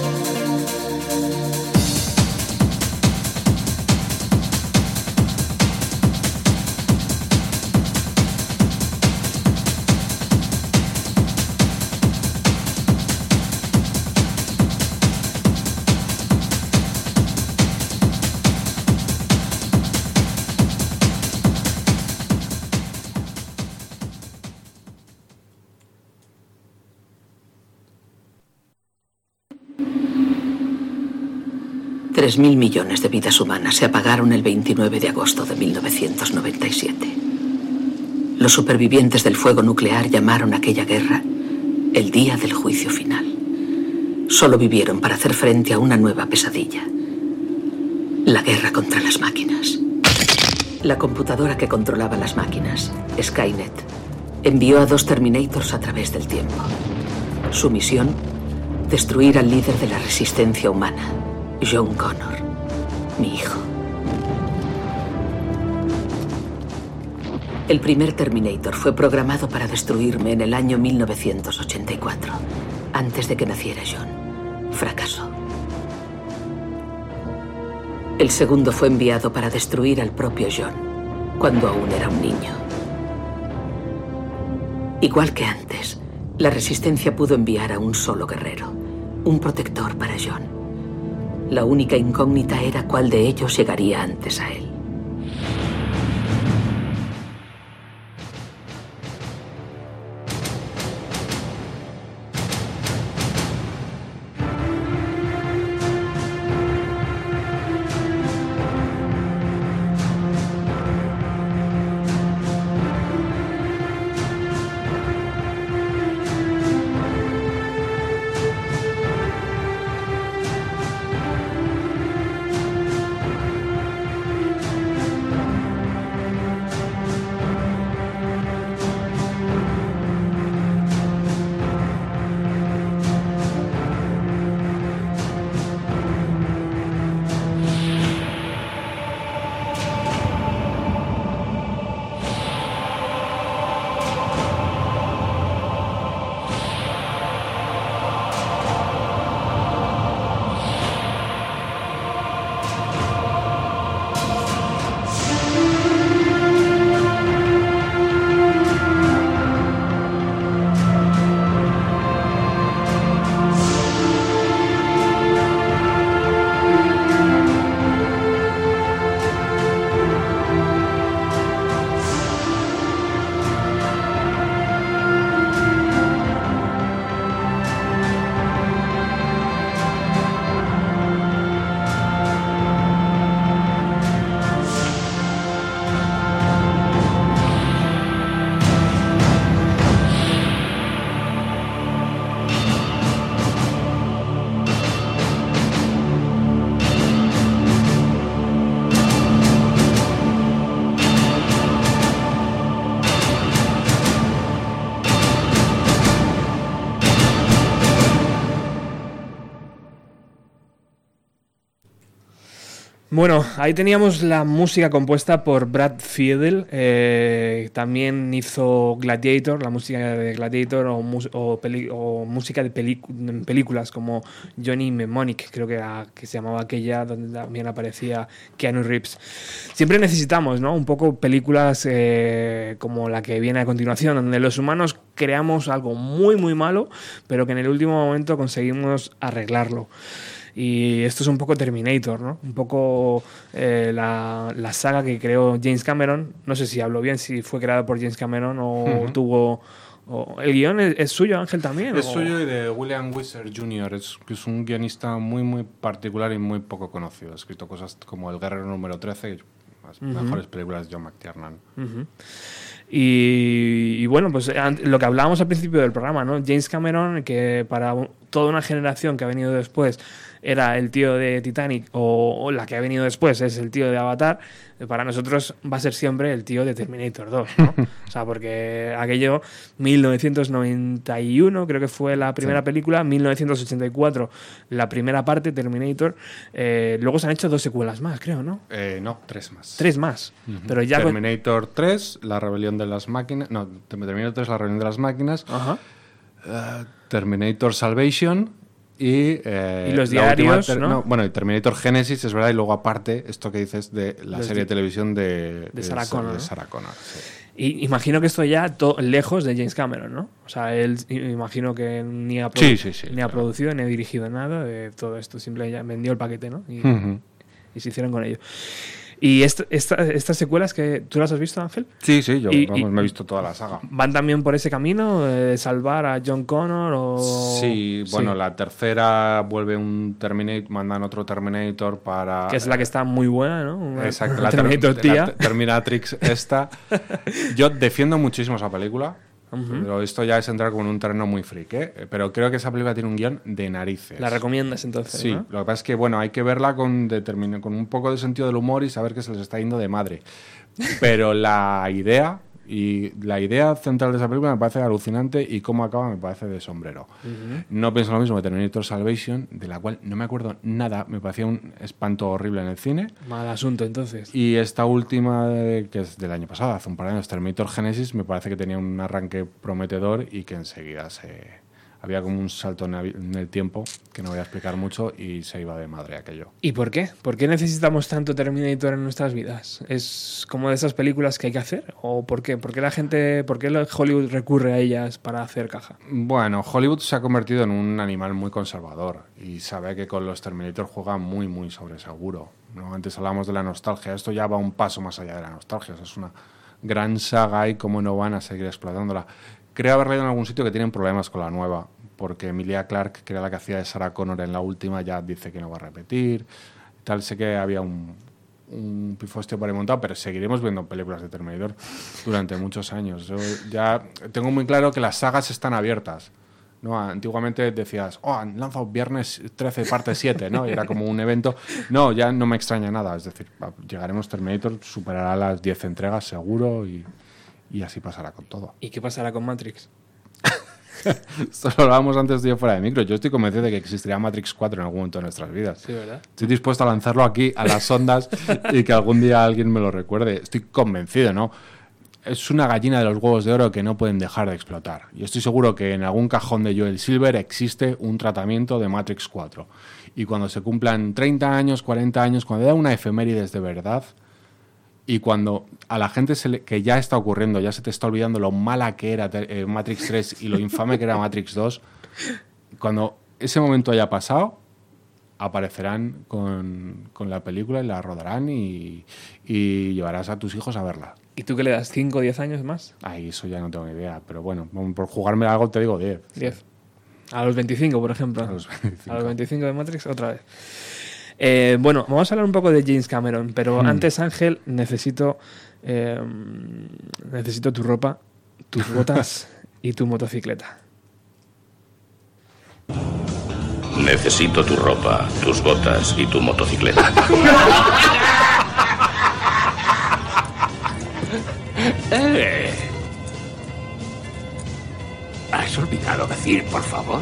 Tres mil millones de vidas humanas se apagaron el 29 de agosto de 1997. Los supervivientes del fuego nuclear llamaron aquella guerra el día del juicio final. Solo vivieron para hacer frente a una nueva pesadilla. La guerra contra las máquinas. La computadora que controlaba las máquinas, Skynet, envió a dos Terminators a través del tiempo. Su misión, destruir al líder de la resistencia humana, John Connor, mi hijo. El primer Terminator fue programado para destruirme en el año 1984, antes de que naciera John. Fracasó. El segundo fue enviado para destruir al propio John, cuando aún era un niño. Igual que antes, la resistencia pudo enviar a un solo guerrero, un protector para John. La única incógnita era cuál de ellos llegaría antes a él. Bueno, ahí teníamos la música compuesta por Brad Fiedel. eh, también hizo Gladiator, la música de Gladiator, o, o música de películas como Johnny Mnemonic, creo que, era- que se llamaba aquella, donde también aparecía Keanu Reeves. Siempre necesitamos, ¿no? Un poco películas eh, como la que viene a continuación, donde los humanos creamos algo muy, muy malo, pero que en el último momento conseguimos arreglarlo. Y esto es un poco Terminator, ¿no? Un poco eh, la, la saga que creó James Cameron. No sé si hablo bien, si fue creada por James Cameron o Ujú. tuvo... o- ¿El guion es, es suyo, Ángel, también? Es o- suyo y de William Wisser Jr., es, que es un guionista muy, muy particular y muy poco conocido. Ha escrito cosas como El Guerrero número 13 y las Ujú. mejores películas de John McTiernan. Ujú. Y, y bueno, pues lo que hablábamos al principio del programa, ¿no? James Cameron, que para toda una generación que ha venido después era el tío de Titanic, o, o la que ha venido después es el tío de Avatar, para nosotros va a ser siempre el tío de Terminator 2, ¿no? o sea, porque aquello, 1991 creo que fue la primera Sí. película, 1984 la primera parte, Terminator, eh, luego se han hecho dos secuelas más, creo, ¿no? Eh, no, tres más. Tres más, pero ya con- Terminator 3, La rebelión de las máquinas. No, Terminator 3, La rebelión de las máquinas. Eh, Terminator Salvation. Y, eh, Y los diarios, ¿no? Bueno, y Terminator Genesis, es verdad, y luego aparte, esto que dices de la Los serie de televisión de, de Sarah Connor, de ¿no? Sarah Connor, sí. Y imagino que esto ya lejos de James Cameron, ¿no? O sea, él imagino que ni ha, produ- Sí, sí, sí, ni ha producido ni ha dirigido nada de todo esto. Simplemente vendió el paquete, ¿no? Y se hicieron con ello. Y esta- esta- estas secuelas que tú las has visto, Ángel, Sí, sí, yo Y- vamos, y- me he visto toda la saga. van también por ese camino eh, de salvar a John Connor o Sí, bueno, la tercera vuelve un Terminator, mandan otro Terminator para... que es la que está muy buena, ¿no? Una- Exacto, la, ter- Terminator tía. ter- Terminatrix esta. Yo defiendo muchísimo esa película, Ujú. pero esto ya es entrar como en un terreno muy freak, ¿eh? Pero creo que esa película tiene un guion de narices. La recomiendas entonces, Sí, ¿no? lo que pasa es que, bueno, hay que verla con, con un poco de sentido del humor y saber que se les está yendo de madre. Pero la idea... Y la idea central de esa película me parece alucinante y cómo acaba me parece de sombrero. No pienso lo mismo que Terminator Salvation, de la cual no me acuerdo nada, me parecía un espanto horrible en el cine. Mal asunto entonces. Y esta última, de- que es del año pasado, hace un par de años, Terminator Genesis, me parece que tenía un arranque prometedor y que enseguida se había como un salto en el- tiempo, que no voy a explicar mucho, y se iba de madre aquello. ¿Y por qué? ¿Por qué necesitamos tanto Terminator en nuestras vidas? ¿Es como de esas películas que hay que hacer? ¿O por qué? ¿Por qué la gente, por qué Hollywood recurre a ellas para hacer caja? Bueno, Hollywood se ha convertido en un animal muy conservador y sabe que con los Terminator juega muy, muy sobre seguro. ¿no? Antes hablábamos de la nostalgia, esto ya va un paso más allá de la nostalgia, o sea, es una gran saga y cómo no van a seguir explotándola. Creo haber leído en algún sitio que tienen problemas con la nueva, porque Emilia Clarke, que era la que hacía de Sarah Connor en la última, ya dice que no va a repetir. Tal, sé que había un, un pifostio por ahí montado, pero seguiremos viendo películas de Terminator durante muchos años. Yo ya tengo muy claro que las sagas están abiertas. ¿no? Antiguamente decías, oh, han lanzado viernes 13, parte 7, ¿no? Y era como un evento. No, ya no me extraña nada. Es decir, llegaremos Terminator, superará las 10 entregas seguro y, y así pasará con todo. ¿Y qué pasará con Matrix? Esto lo hablábamos antes de yo fuera de micro. Yo estoy convencido de que existirá Matrix 4 en algún momento de nuestras vidas. Sí, ¿verdad? Estoy dispuesto a lanzarlo aquí a las ondas y que algún día alguien me lo recuerde. Estoy convencido, ¿no? Es una gallina de los huevos de oro que no pueden dejar de explotar. Y estoy seguro que en algún cajón de Joel Silver existe un tratamiento de Matrix 4. Y cuando se cumplan 30 años, 40 años, cuando haya una efemérides de verdad, y cuando a la gente se le- que ya está ocurriendo, ya se te está olvidando lo mala que era eh, Matrix 3 y lo infame que era Matrix 2, cuando ese momento haya pasado, aparecerán con, con la película y la rodarán y, y llevarás a tus hijos a verla. ¿Y tú qué le das? ¿5 o 10 años más? Ahí eso ya no tengo ni idea, pero bueno, por jugarme algo te digo 10. 10. A los 25, por ejemplo. A los 25. A los 25 de Matrix, otra vez. Eh, bueno, vamos a hablar un poco de James Cameron, pero Hmm. antes, Ángel, necesito, eh, necesito tu ropa, tus botas y tu motocicleta. Necesito tu ropa, tus botas y tu motocicleta. ¡Eh! ¿Has olvidado decir, por favor?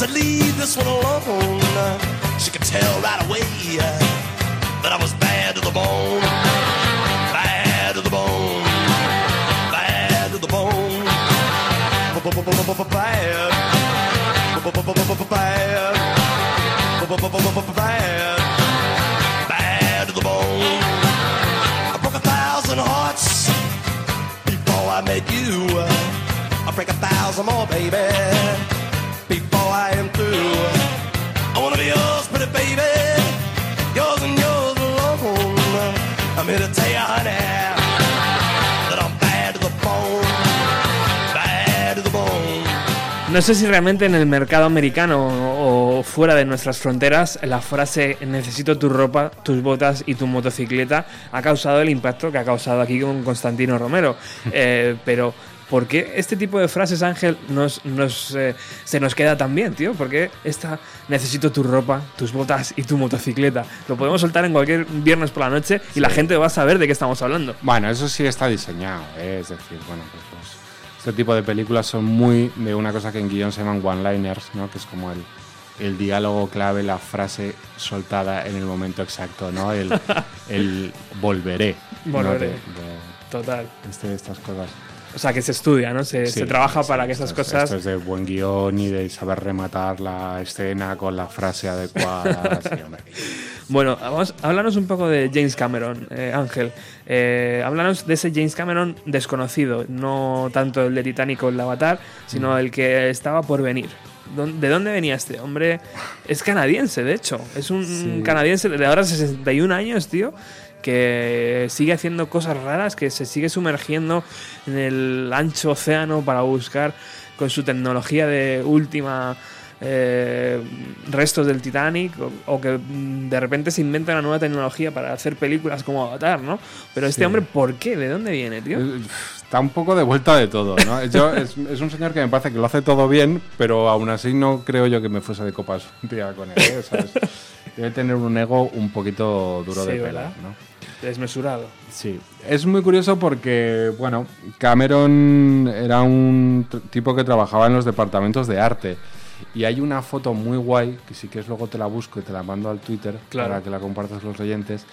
said, Leave this one alone. She could tell right away that I was bad to the bone. Bad to the bone. Bad to the bone. Bad. Bad. Bad. Bad to the bone. I broke a thousand hearts before I met you. I'll break a thousand more, baby, before I am through. I wanna be yours, pretty baby, yours and yours alone. I'm here to tell you, honey, that I'm bad to the bone, bad to the bone. No sé si realmente en el mercado americano o fuera de nuestras fronteras la frase necesito tu ropa, tus botas y tu motocicleta ha causado el impacto que ha causado aquí con Constantino Romero. Eh, pero ¿por qué este tipo de frases, Ángel, nos, nos, eh, se nos queda tan bien, tío? ¿Por qué esta necesito tu ropa, tus botas y tu motocicleta? Lo podemos soltar en cualquier viernes por la noche y la gente va a saber de qué estamos hablando. Bueno, eso sí está diseñado, ¿eh? es decir, bueno, pues los- este tipo de películas son muy de una cosa que en guion se llaman one-liners, ¿no? Que es como el, el diálogo clave, la frase soltada en el momento exacto, ¿no? El, el volveré. ¿no? Volveré. De- de- Total. este- estas cosas. O sea, que se estudia, ¿no? Se, Sí, se trabaja sí, para que esto esas es- cosas... Esto es de buen guion y de saber rematar la escena con la frase adecuada. sí. Bueno, vamos, háblanos un poco de James Cameron, eh, Ángel. Eh, háblanos de ese James Cameron desconocido, no tanto el de Titanic o el de Avatar, sino el que estaba por venir. ¿Dó- ¿De dónde venía este hombre? Es canadiense, de hecho. Es un Sí. canadiense de ahora 61 años, tío, que sigue haciendo cosas raras, que se sigue sumergiendo en el ancho océano para buscar con su tecnología de última eh, restos del Titanic o, o que mm, de repente se inventa una nueva tecnología para hacer películas como Avatar, ¿no? Pero este Sí. hombre, ¿por qué? ¿De dóde viene, tío? Está un poco de vuelta de todo, ¿no? Yo- es, es un señor que me parece que lo hace todo bien, pero aún así no creo yo que me fuese de copas un día con él, ¿eh? ¿Sabes? Debe tener un ego un poquito duro de pelar. ¿no? Desmesurado. Sí, es muy curioso porque, bueno, Cameron era un tipo que trabajaba en los departamentos de arte. Y hay una foto muy guay, que si quieres luego te la busco y te la mando al Twitter Claro. para que la compartas con los oyentes,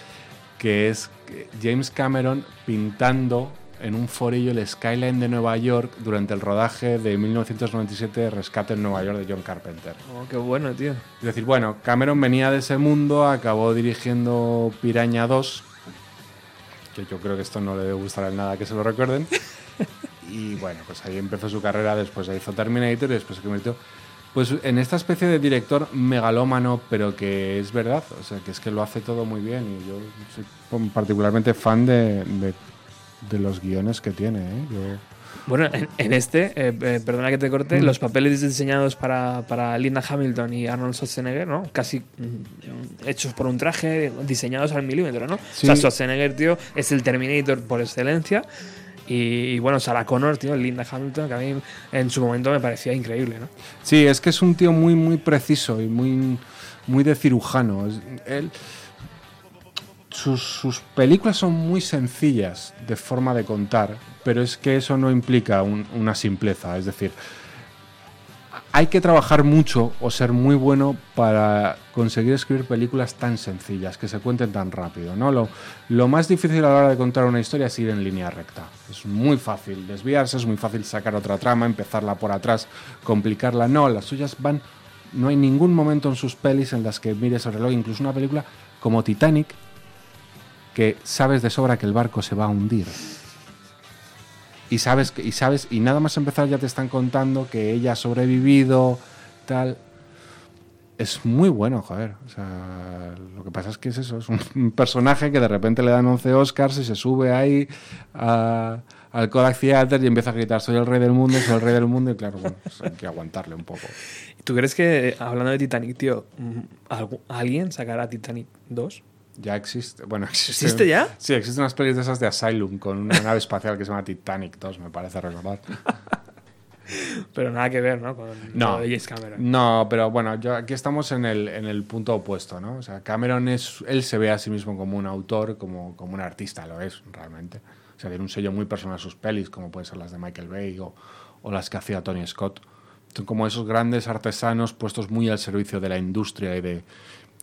que es que James Cameron pintando en un forillo el skyline de Nueva York durante el rodaje de 1997 Rescate en Nueva York de John Carpenter. Oh, qué bueno, tío. Es decir, bueno, Cameron venía de ese mundo, acabó dirigiendo Piraña 2, que yo creo que esto no le debe gustar a nada que se lo recuerden. y bueno, pues ahí empezó su carrera, después hizo Terminator y después se convirtió pues en esta especie de director megalómano, pero que es verdad, o sea, que es que lo hace todo muy bien y yo soy particularmente fan de, de- de los guiones que tiene. ¿eh? Yo- Bueno, en, en este, eh, eh, perdona que te corte, Mm. los papeles diseñados para, para Linda Hamilton y Arnold Schwarzenegger, ¿no? Casi mm, hechos por un traje, diseñados al milímetro, ¿no? Sí. O sea, Schwarzenegger, tío, es el Terminator por excelencia. Y, y bueno, Sarah Connor, tío, Linda Hamilton, que a mí en su momento me parecía increíble, ¿no? Sí, es que es un tío muy, muy preciso y muy, muy de cirujano. Él, sus, películas son muy sencillas de forma de contar, pero es que eso no implica un- una simpleza. Es decir, hay que trabajar mucho o ser muy bueno para conseguir escribir películas tan sencillas, que se cuenten tan rápido. ¿no? Lo, lo más difícil a la hora de contar una historia es ir en línea recta. Es muy fácil desviarse, es muy fácil sacar otra trama, empezarla por atrás, complicarla. No, las suyas van... No hay ningún momento en sus pelis en las que mires el reloj, incluso una película como Titanic, que sabes de sobra que el barco se va a hundir. Y sabes, y sabes, y nada más empezar ya te están contando que ella ha sobrevivido, tal. Es muy bueno, joder. O sea, lo que pasa es que es eso, es un, personaje que de repente le dan 11 Oscars y se sube ahí al Kodak Theater y empieza a gritar, soy el rey del mundo, soy el rey del mundo, y claro, bueno, pues hay que aguantarle un poco. ¿Tú crees que, eh, hablando de Titanic, tío, mm, algu- alguien sacará Titanic 2? Ya existe, bueno, existe. ¿Existe ya? Sí, existen unas pelis de esas de Asylum con una nave espacial que se llama Titanic 2, me parece recordar. Pero nada que ver, ¿no? Con No, James Cameron. no, pero bueno, yo aquí estamos en el, en el punto opuesto, ¿no? O sea, Cameron es, él se ve a sí mismo como un autor, como, como un artista, lo es realmente. O sea, tiene un sello muy personal a sus pelis, como pueden ser las de Michael Bay o, o las que hacía Tony Scott. Son como esos grandes artesanos puestos muy al servicio de la industria y, de,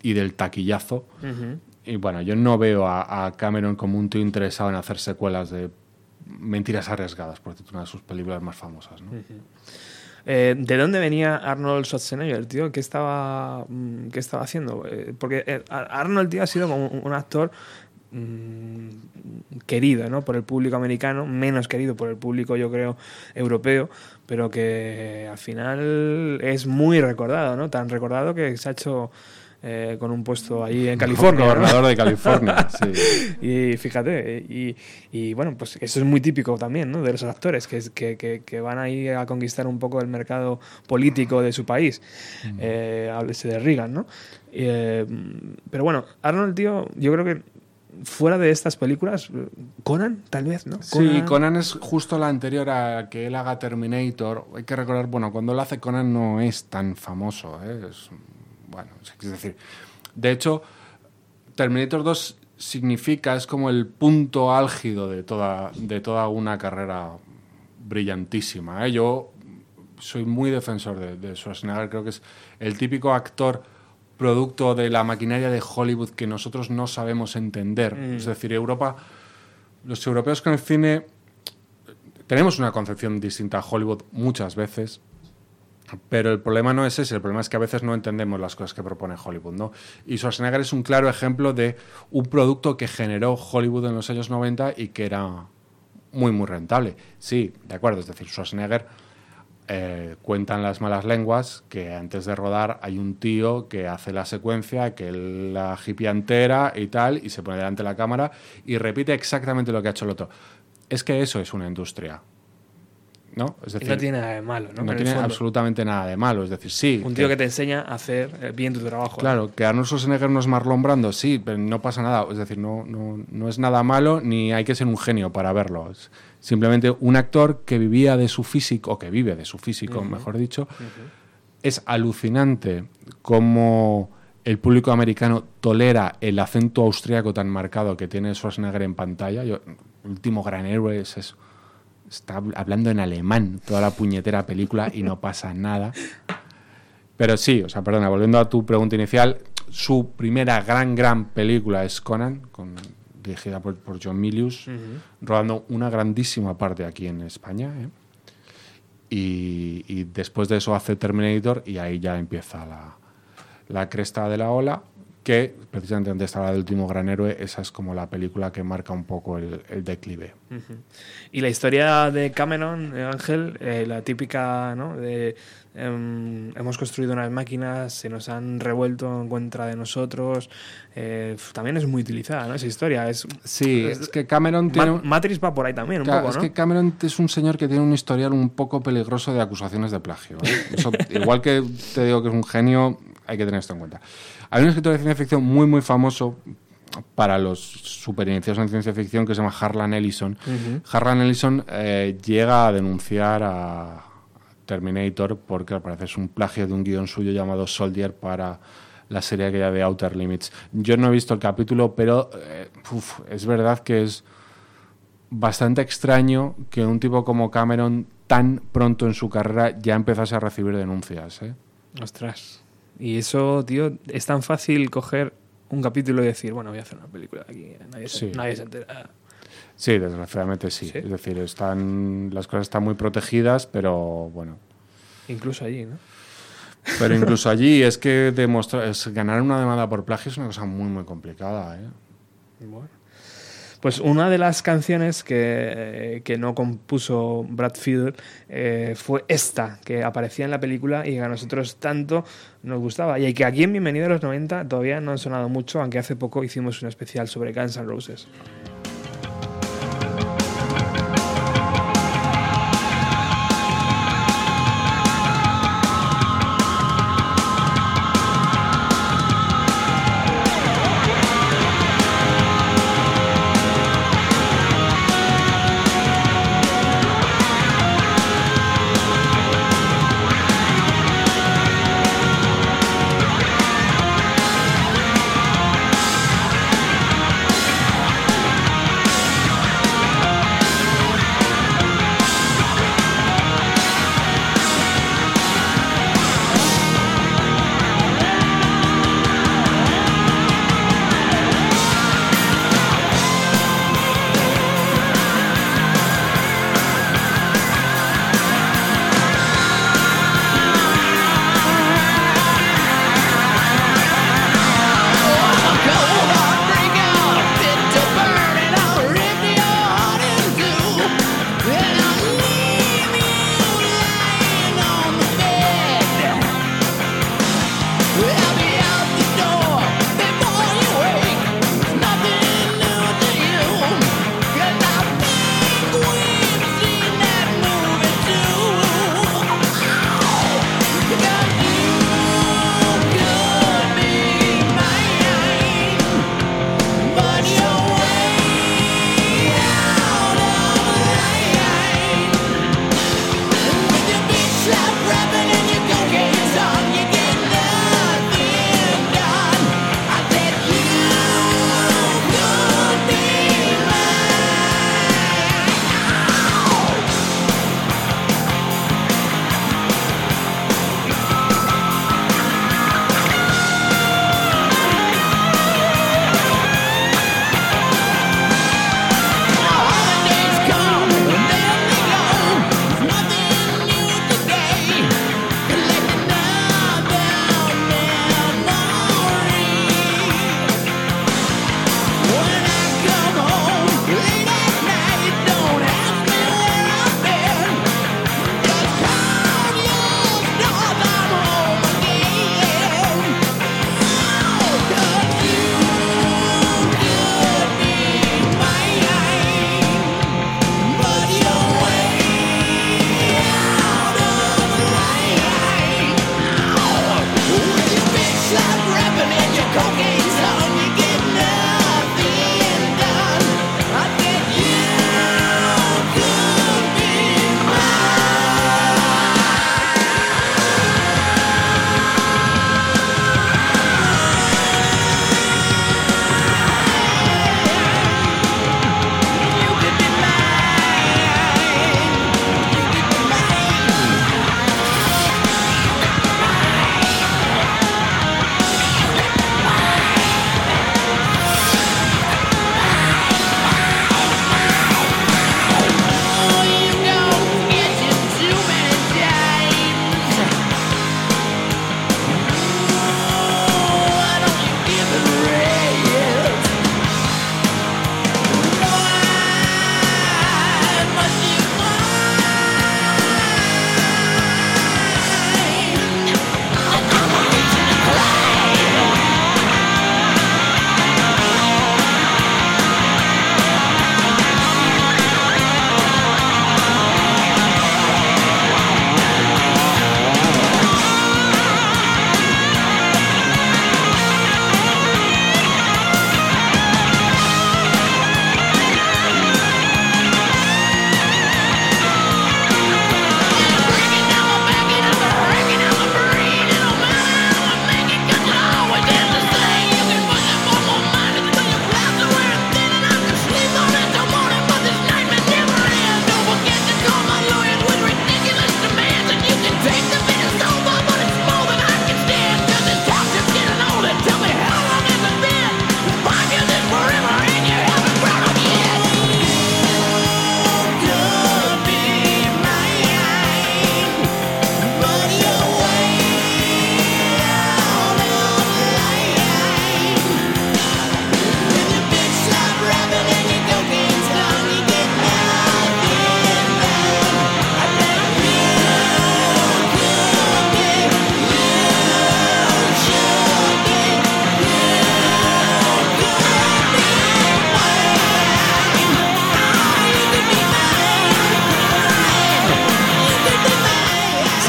y del taquillazo. Ujú. Y bueno, yo no veo a, a Cameron como un tío interesado en hacer secuelas de mentiras arriesgadas, por decirte una de sus películas más famosas, ¿no? Eh, ¿De dónde venía Arnold Schwarzenegger, tío? ¿Qué estaba, mm, qué estaba haciendo? Eh, porque eh, Ar- Arnold, tío, ha sido como un, un actor mm, querido, ¿no? Por el público americano, menos querido por el público, yo creo, europeo, pero que al final es muy recordado, ¿no? Tan recordado que se ha hecho eh, con un puesto ahí en California. ¿no? Gobernador de California, sí. Y fíjate, y, y, bueno, pues eso es muy típico también, ¿no? De los actores que, que, que, que van ahí a conquistar un poco el mercado político de su país. Eh, háblese de Reagan, ¿no? Eh, pero bueno, Arnold, tío, yo creo que fuera de estas películas, Conan, tal vez, ¿no? Sí, Conan es justo la anterior a que él haga Terminator. Hay que recordar, bueno, cuando él hace Conan no es tan famoso. ¿eh? Es, bueno, es decir, de hecho, Terminator 2 significa, es como el punto álgido de toda, de toda una carrera brillantísima. ¿eh? Yo soy muy defensor de, de Schwarzenegger, creo que es el típico actor producto de la maquinaria de Hollywood que nosotros no sabemos entender. Mm. Es decir, Europa, los europeos con el cine tenemos una concepción distinta a Hollywood muchas veces, pero el problema no es ese, el problema es que a veces no entendemos las cosas que propone Hollywood, ¿no? Y Schwarzenegger es un claro ejemplo de un producto que generó Hollywood en los años 90 y que era muy, muy rentable. Sí, de acuerdo, es decir, Schwarzenegger eh, cuentan las malas lenguas que antes de rodar hay un tío que hace la secuencia, que la hippie entera y tal, y se pone delante de la cámara y repite exactamente lo que ha hecho el otro. Es que eso es una industria. ¿No? Es Y no tiene nada de malo, ¿no? Tiene absolutamente nada de malo. Es decir, sí. Un tío que te enseña a hacer eh, bien tu trabajo. ¿no? Claro, que Arnold Schwarzenegger no es Marlon Brando, sí, pero no pasa nada. Es decir, no, no, no es nada malo ni hay que ser un genio para verlo. Es simplemente un actor que vivía de su físico, o que vive de su físico, mejor dicho. Es alucinante cómo el público americano tolera el acento austríaco tan marcado que tiene Schwarzenegger en pantalla. Yo, último gran héroe es eso. Está habl- hablando en alemán toda la puñetera película y no pasa nada. Pero sí, o sea, perdona, volviendo a tu pregunta inicial, su primera gran, gran película es Conan, con- dirigida por, por John Milius, rodando una grandísima parte aquí en España. ¿eh? Y, y después de eso hace Terminator y ahí ya empieza la, la cresta de la ola, que precisamente antes estaba del último gran héroe, esa es como la película que marca un poco el, el declive. Y la historia de Cameron, eh, Ángel, eh, la típica, ¿no? De em, hemos construido unas máquinas, se nos han revuelto en contra de nosotros. eh, también es muy utilizada, ¿no? Esa historia. Es, Sí, es que Cameron tiene... Ma- Matrix va por ahí también, un poco, es ¿no? que Cameron es un señor que tiene un historial un poco peligroso de acusaciones de plagio. ¿eh? Eso, igual que te digo que es un genio, hay que tener esto en cuenta. Hay un escritor de ciencia ficción muy, muy famoso para los superiniciados en ciencia ficción que se llama Harlan Ellison. Harlan Ellison eh, llega a denunciar a Terminator porque al parecer es un plagio de un guion suyo llamado Soldier para la serie aquella de Outer Limits. Yo no he visto el capítulo, pero eh, uf, es verdad que es bastante extraño que un tipo como Cameron tan pronto en su carrera ya empezase a recibir denuncias. ¿eh? Ostras. Y eso, tío, es tan fácil coger un capítulo y decir, bueno, voy a hacer una película aquí. Nadie, se- Sí. nadie se entera. Sí, desgraciadamente sí. Es decir, están las cosas están muy protegidas, pero bueno. Incluso allí, ¿no? Pero incluso allí es que demostrar, es, ganar una demanda por plagio es una cosa muy, muy complicada. ¿eh? Bueno. Pues una de las canciones que, que no compuso Brad Fiedel eh, fue esta, que aparecía en la película y que a nosotros tanto nos gustaba. Y que aquí en Bienvenido a los 90 todavía no han sonado mucho, aunque hace poco hicimos un especial sobre Guns N' Roses.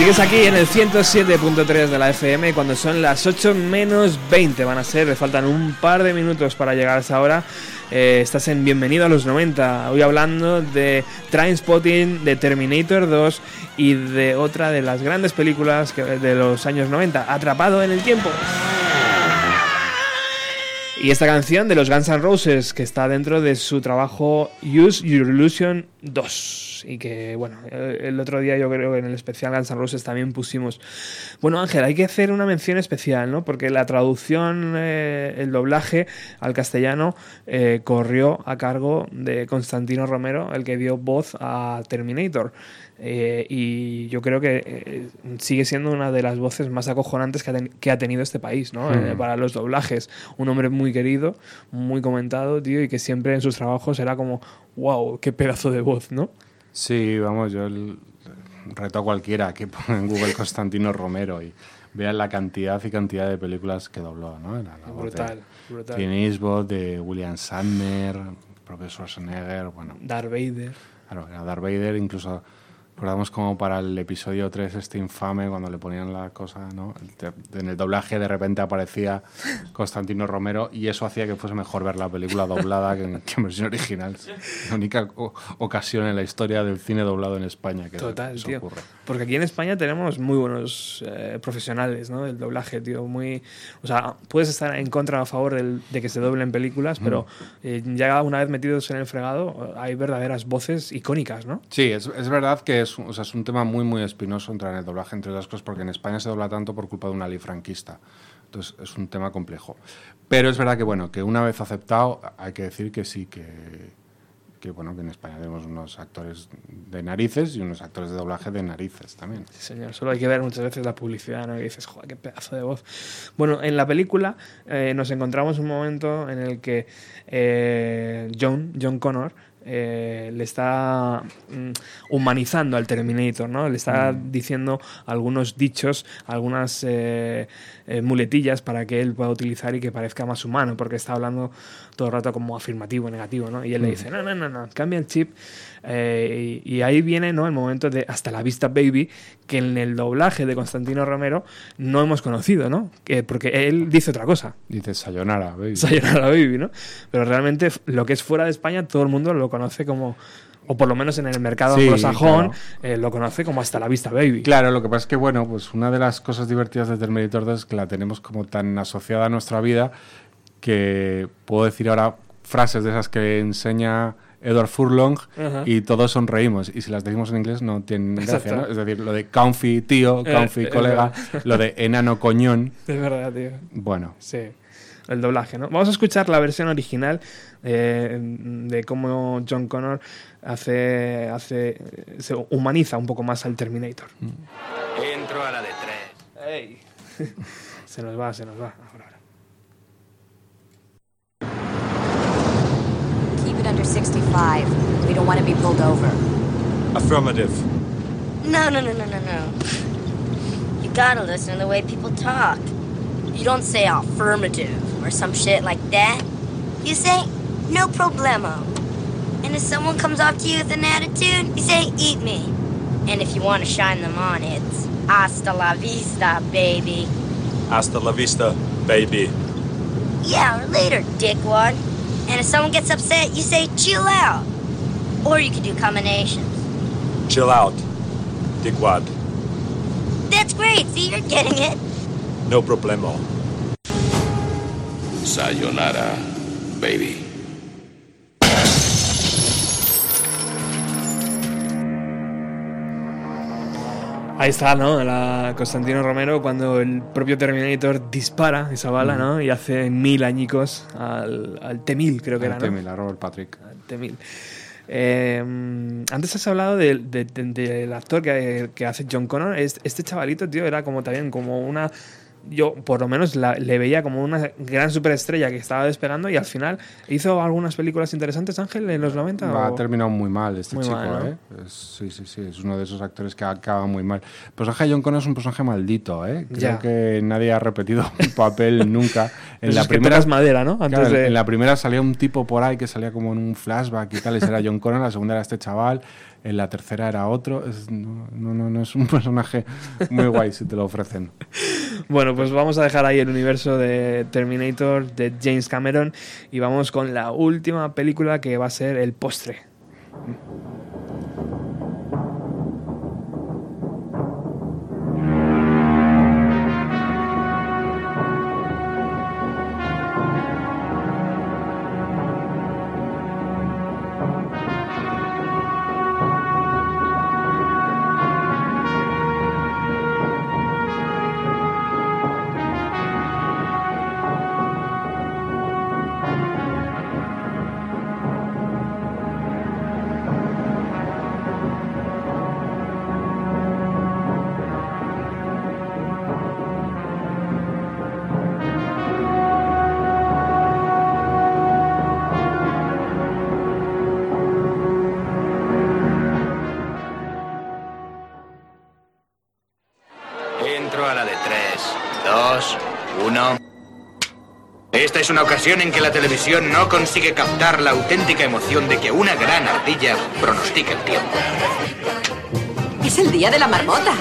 Sigues aquí en el 107.3 de la FM cuando son las 8 menos 20 van a ser, le faltan un par de minutos para llegar a esa hora. Eh, estás en Bienvenido a los 90, hoy hablando de Trainspotting, de Terminator 2 y de otra de las grandes películas de los años 90, Atrapado en el Tiempo. Y esta canción de los Guns N' Roses, que está dentro de su trabajo Use Your Illusion 2. Y que, bueno, eh, el otro día yo creo que en el especial Guns N' Roses también pusimos. Bueno, Ángel, hay que hacer una mención especial, ¿no? Porque la traducción, eh, el doblaje al castellano eh, corrió a cargo de Constantino Romero, el que dio voz a Terminator. Eh, y yo creo que eh, sigue siendo una de las voces más acojonantes que ha, ten- que ha tenido este país, ¿no? Hmm. Eh, para los doblajes. Un hombre muy querido, muy comentado, tío, y que siempre en sus trabajos era como, wow, qué pedazo de voz, ¿no? Sí, vamos, yo el- reto a cualquiera que ponga en Google Constantino Romero y vea la cantidad y cantidad de películas que dobló, ¿no? Era la voz de Brutal, brutal. Clint Eastwood, de William Sandner, profesor Schwarzenegger, bueno. Darth Vader. Claro, era Darth Vader, incluso recordamos como para el episodio 3 este infame cuando le ponían la cosa, ¿no? En el doblaje de repente aparecía Constantino Romero y eso hacía que fuese mejor ver la película doblada que en, que en versión original. La única ocasión en la historia del cine doblado en España que Total, eso tío. ocurre. Porque aquí en España tenemos muy buenos eh, profesionales, ¿no? Del doblaje, tío. Muy, o sea, puedes estar en contra o a favor del- de que se doblen películas, pero eh, ya una vez metidos en el fregado, hay verdaderas voces icónicas, ¿no? Sí, es, es verdad que es, o sea, es un tema muy, muy espinoso entrar en el doblaje, entre otras cosas, porque en España se dobla tanto por culpa de una ley franquista. Entonces, es un tema complejo. Pero es verdad que, bueno, que una vez aceptado, hay que decir que sí, que, que, bueno, que en España tenemos unos actores de narices y unos actores de doblaje de narices también. Sí, señor. Solo hay que ver muchas veces la publicidad, ¿no? Y dices, joder, qué pedazo de voz. Bueno, en la película eh, nos encontramos un momento en el que eh, John, John Connor, eh, le está mm, humanizando al Terminator, ¿no? Le está diciendo algunos dichos, algunas eh, eh, muletillas para que él pueda utilizar y que parezca más humano, porque está hablando todo el rato como afirmativo, negativo, ¿no? Y él le Mm. dice, no, no, no, no, cambia el chip. Eh, y, y ahí viene ¿no? el momento de Hasta la vista, baby, que en el doblaje de Constantino Romero no hemos conocido, ¿no? Que- porque él dice otra cosa. Dice Sayonara, baby. Sayonara Baby, ¿no? Pero realmente lo que es fuera de España todo el mundo lo conoce como, o por lo menos en el mercado Sí, anglosajón, claro. eh, lo conoce como hasta la vista baby. Claro, lo que pasa es que, bueno, pues una de las cosas divertidas de Terminator 2 es que la tenemos como tan asociada a nuestra vida que puedo decir ahora frases de esas que enseña Edward Furlong y todos sonreímos. Y si las decimos en inglés no tienen gracia. ¿no? Es decir, lo de comfy tío, Eh, comfy es colega, verdad. lo de enano coñón. Es verdad, tío. Bueno, Sí, el doblaje, ¿no? Vamos a escuchar la versión original eh, de cómo John Connor hace, hace, se humaniza un poco más al Terminator. Entro a la de tres. se nos va, se nos va. Ahora, ahora. Keep it under 65. We don't want to be pulled over. Affirmative. No, no, no, no, no, no. You gotta listen to the way people talk. You don't say affirmative or some shit like that. You say no problemo. And if someone comes up to you with an attitude, you say eat me. And if you want to shine them on, it's hasta la vista, baby. Hasta la vista, baby. Yeah, or later, dickwad. And if someone gets upset, you say chill out. Or you could do combinations. Chill out. Dickwad. That's great. See, you're getting it. No problemo. Sayonara, baby. Ahí está, ¿no? La Constantino Romero cuando el propio Terminator dispara esa bala, ¿no? Y hace mil añicos al, al T-1000, creo que Al era, ¿no? T-1000, a Robert Patrick. Al T-1000. Eh, antes has hablado del de- actor que, que hace John Connor. Es- Este chavalito, tío, era como también como una yo por lo menos la- le veía como una gran superestrella que estaba despegando y al final hizo algunas películas interesantes, Ángel, en los 90. Ha o- terminado muy mal este Muy chico, mal, ¿no? ¿eh? Es- sí, sí, sí, es uno de esos actores que acaba muy mal. El personaje de John Connor es un personaje maldito, ¿eh? Creo Ya. que nadie ha repetido un papel nunca. En Eso la es que primera tocas madera, ¿no? Antes Claro, de- En la primera salía un tipo por ahí que salía como en un flashback y tal, ese era John Connor, la segunda era este chaval. En la tercera era otro. Es- no, no, no, es un personaje muy guay si te lo ofrecen. Bueno, pues vamos a dejar ahí el universo de Terminator de James Cameron y vamos con la última película que va a ser el postre. Es una ocasión en que la televisión no consigue captar la auténtica emoción de que una gran ardilla pronostica el tiempo. Es el día de la marmota.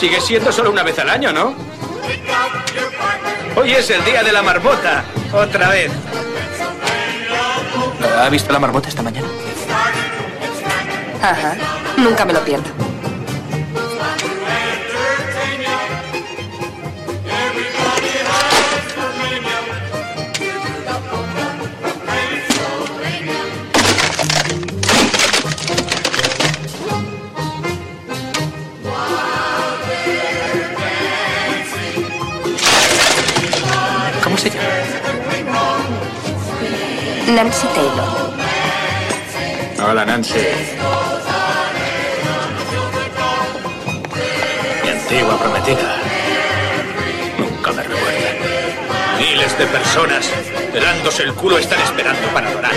Sigue siendo solo una vez al año, ¿no? Hoy es el día de la marmota. Otra vez. ¿Ha visto la marmota esta mañana? Ajá. Nunca me lo pierdo. Nancy Taylor. Hola, Nancy. Mi antigua prometida. Nunca me recuerdan. Miles de personas, helándose el culo, están esperando para adorar.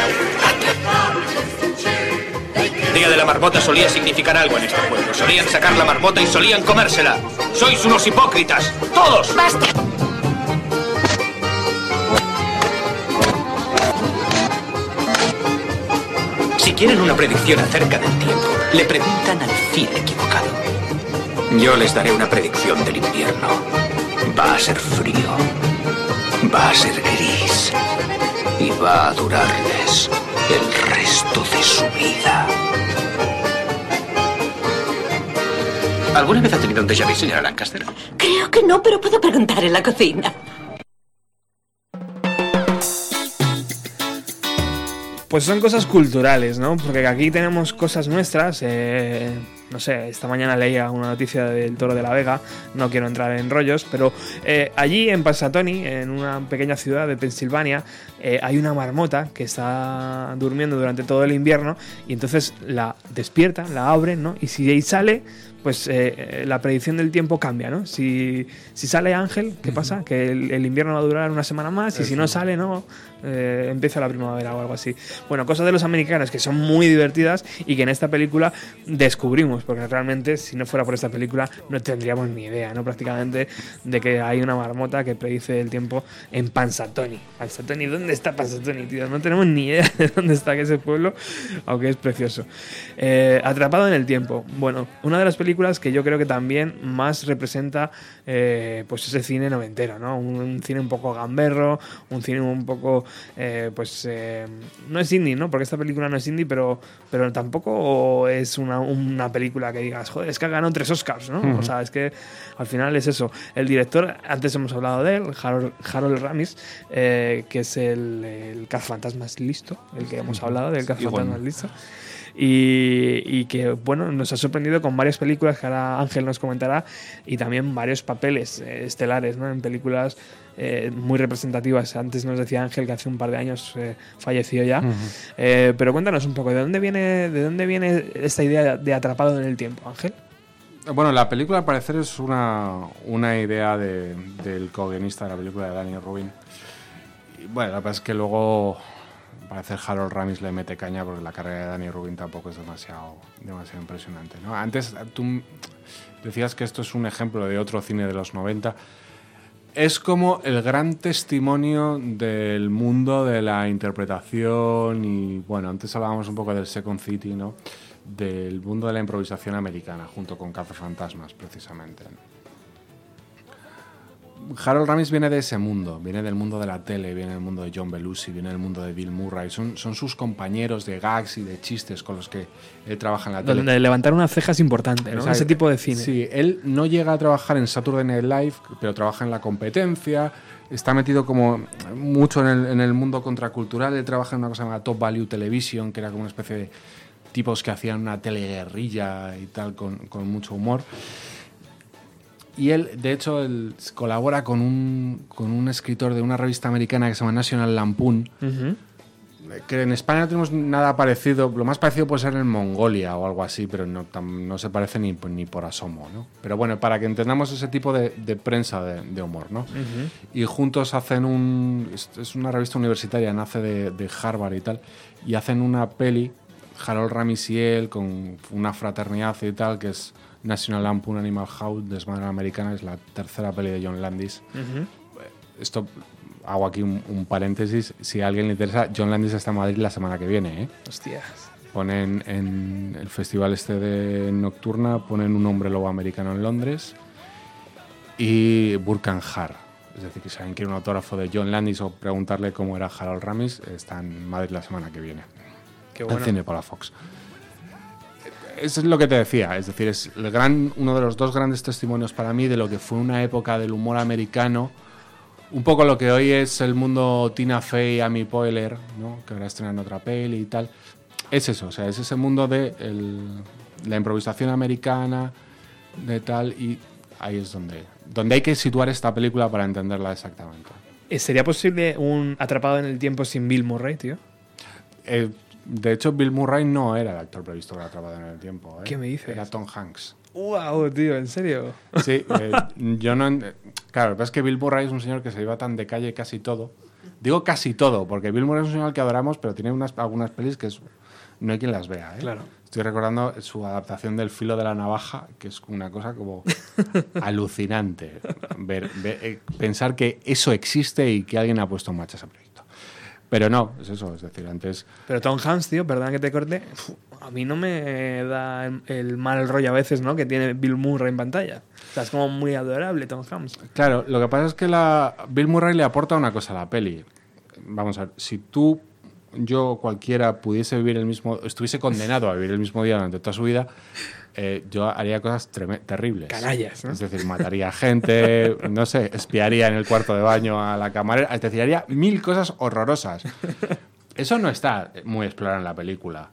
Día de la marmota solía significar algo en este pueblo. Solían sacar la marmota y solían comérsela. Sois unos hipócritas. ¡Todos! ¡Basta! Quieren una predicción acerca del tiempo, le preguntan al Cid equivocado. Yo les daré una predicción del invierno. Va a ser frío, va a ser gris y va a durarles el resto de su vida. ¿Alguna vez ha tenido un déjà vu, señora Lancaster? Creo que no, pero puedo preguntar en la cocina. Pues son cosas culturales, ¿no? Porque aquí tenemos cosas nuestras. eh, no sé, esta mañana leía una noticia del Toro de la Vega, no quiero entrar en rollos, pero eh, allí en Pansatoni, en una pequeña ciudad de Pensilvania, eh, hay una marmota que está durmiendo durante todo el invierno y entonces la despiertan, la abren, ¿no? Y si ahí sale, pues eh, la predicción del tiempo cambia, ¿no? Si, si sale Ángel, ¿qué pasa? Que el, el invierno va a durar una semana más y si no sale, ¿no? Eh, empieza la primavera o algo así. Bueno, cosas de los americanos que son muy divertidas y que en esta película descubrimos, porque realmente si no fuera por esta película no tendríamos ni idea, ¿no? Prácticamente de que hay una marmota que predice el tiempo en Pansatoni. Pansatoni, ¿dónde está Pansatoni, tío? No tenemos ni idea de dónde está ese pueblo, aunque es precioso. Eh, Atrapado en el tiempo. Bueno, una de las películas que yo creo que también más representa eh, pues ese cine noventero, ¿no? Un cine un poco gamberro, un cine un poco, eh, pues, eh, no es indie, ¿no? Porque esta película no es indie, pero, pero tampoco es una, una película que digas, joder, es que ha ganado tres Oscars, ¿no? O sea, es que al final es eso. El director, antes hemos hablado de él, Harold, Harold Ramis, eh, que es el, el cazafantasmas listo, el que hemos hablado del cazafantasmas listo. Y, y que, bueno, nos ha sorprendido con varias películas que ahora Ángel nos comentará y también varios papeles estelares, ¿no? En películas eh, muy representativas. Antes nos decía Ángel que hace un par de años eh, falleció ya. Eh, pero cuéntanos un poco, ¿de dónde viene, de dónde viene esta idea de atrapado en el tiempo, Ángel? Bueno, la película al parecer es una, una idea de- del co-guionista de la película de Danny Rubin. Y bueno, la verdad es que luego al parecer Harold Ramis le mete caña porque la carrera de Danny Rubin tampoco es demasiado, demasiado impresionante. ¿no? Antes tú decías que esto es un ejemplo de otro cine de los 90. Es como el gran testimonio del mundo de la interpretación y bueno, antes hablábamos un poco del Second City, ¿no? del mundo de la improvisación americana, junto con Cazafantasmas, precisamente. Harold Ramis viene de ese mundo, viene del mundo de la tele, viene del mundo de John Belushi, viene del mundo de Bill Murray. Son, son sus compañeros de gags y de chistes con los que él trabaja en la tele. Donde levantar una ceja es importante, ¿no? Ese tipo de cine. Sí, él no llega a trabajar en Saturday Night Live, pero trabaja en la competencia. Está metido como mucho en el, en el mundo contracultural. Él trabaja en una cosa llamada Top Value Television, que era como una especie de tipos que hacían una teleguerrilla y tal, con, con mucho humor. Y él, de hecho, él colabora con un, con un escritor de una revista americana que se llama National Lampoon, Ujú. que en España no tenemos nada parecido. Lo más parecido puede ser en Mongolia o algo así, pero no, tam- no se parece ni, ni por asomo. ¿no? Pero bueno, para que entendamos ese tipo de, de prensa de, de humor. ¿no? Ujú. Y juntos hacen un. Es, una revista universitaria, nace de, de Harvard y tal. Y hacen una peli, Harold Ramis y él, con una fraternidad y tal, que es National Lampoon Animal House, Desmadre Americana, es la tercera peli de John Landis Ujú. esto hago aquí un, un paréntesis. Si a alguien le interesa, John Landis está en Madrid la semana que viene. ¿eh? Hostias. Ponen en el festival este de Nocturna, ponen un hombre lobo americano en Londres y Burkan Har. Es decir, que si alguien quiere un autógrafo de John Landis o preguntarle cómo era Harold Ramis, está en Madrid la semana que viene. Qué En bueno. cine por la Fox. Eso es lo que te decía, es decir, es el gran, uno de los dos grandes testimonios para mí de lo que fue una época del humor americano, un poco lo que hoy es el mundo Tina Fey, Amy Poehler, ¿no? que ahora estrenan otra peli y tal. Es eso, o sea, es ese mundo de el- la improvisación americana, de tal, y ahí es donde, donde hay que situar esta película para entenderla exactamente. Eh, ¿Sería posible un atrapado en el tiempo sin Bill Murray, tío? Eh, de hecho, Bill Murray no era el actor previsto para Atrapado en el Tiempo. ¿eh? ¿Qué me dices? Era Tom Hanks. ¡Wow, tío! ¿En serio? Sí, eh, yo no. Claro, lo que es que Bill Murray es un señor que se iba tan de calle casi todo. Digo casi todo, porque Bill Murray es un señor al que adoramos, pero tiene unas, algunas pelis que es- no hay quien las vea. ¿eh? Claro. Estoy recordando su adaptación del filo de la navaja, que es una cosa como alucinante. Ver, ver- eh, pensar que eso existe y que alguien ha puesto en marcha ese proyecto. Pero no, es eso, es decir, antes. Pero Tom Hanks, tío, perdón que te corte, a mí no me da el, el mal rollo a veces, ¿no? Que tiene Bill Murray en pantalla. O sea, es como muy adorable Tom Hanks. Claro, lo que pasa es que la, Bill Murray le aporta una cosa a la peli. Vamos a ver, si tú, yo, cualquiera pudiese vivir el mismo, estuviese condenado a vivir el mismo día durante toda su vida, eh, yo haría cosas terribles. Canallas, ¿no? Es decir, mataría gente, no sé, espiaría en el cuarto de baño a la camarera, es decir, haría mil cosas horrorosas. Eso no está muy explorado en la película.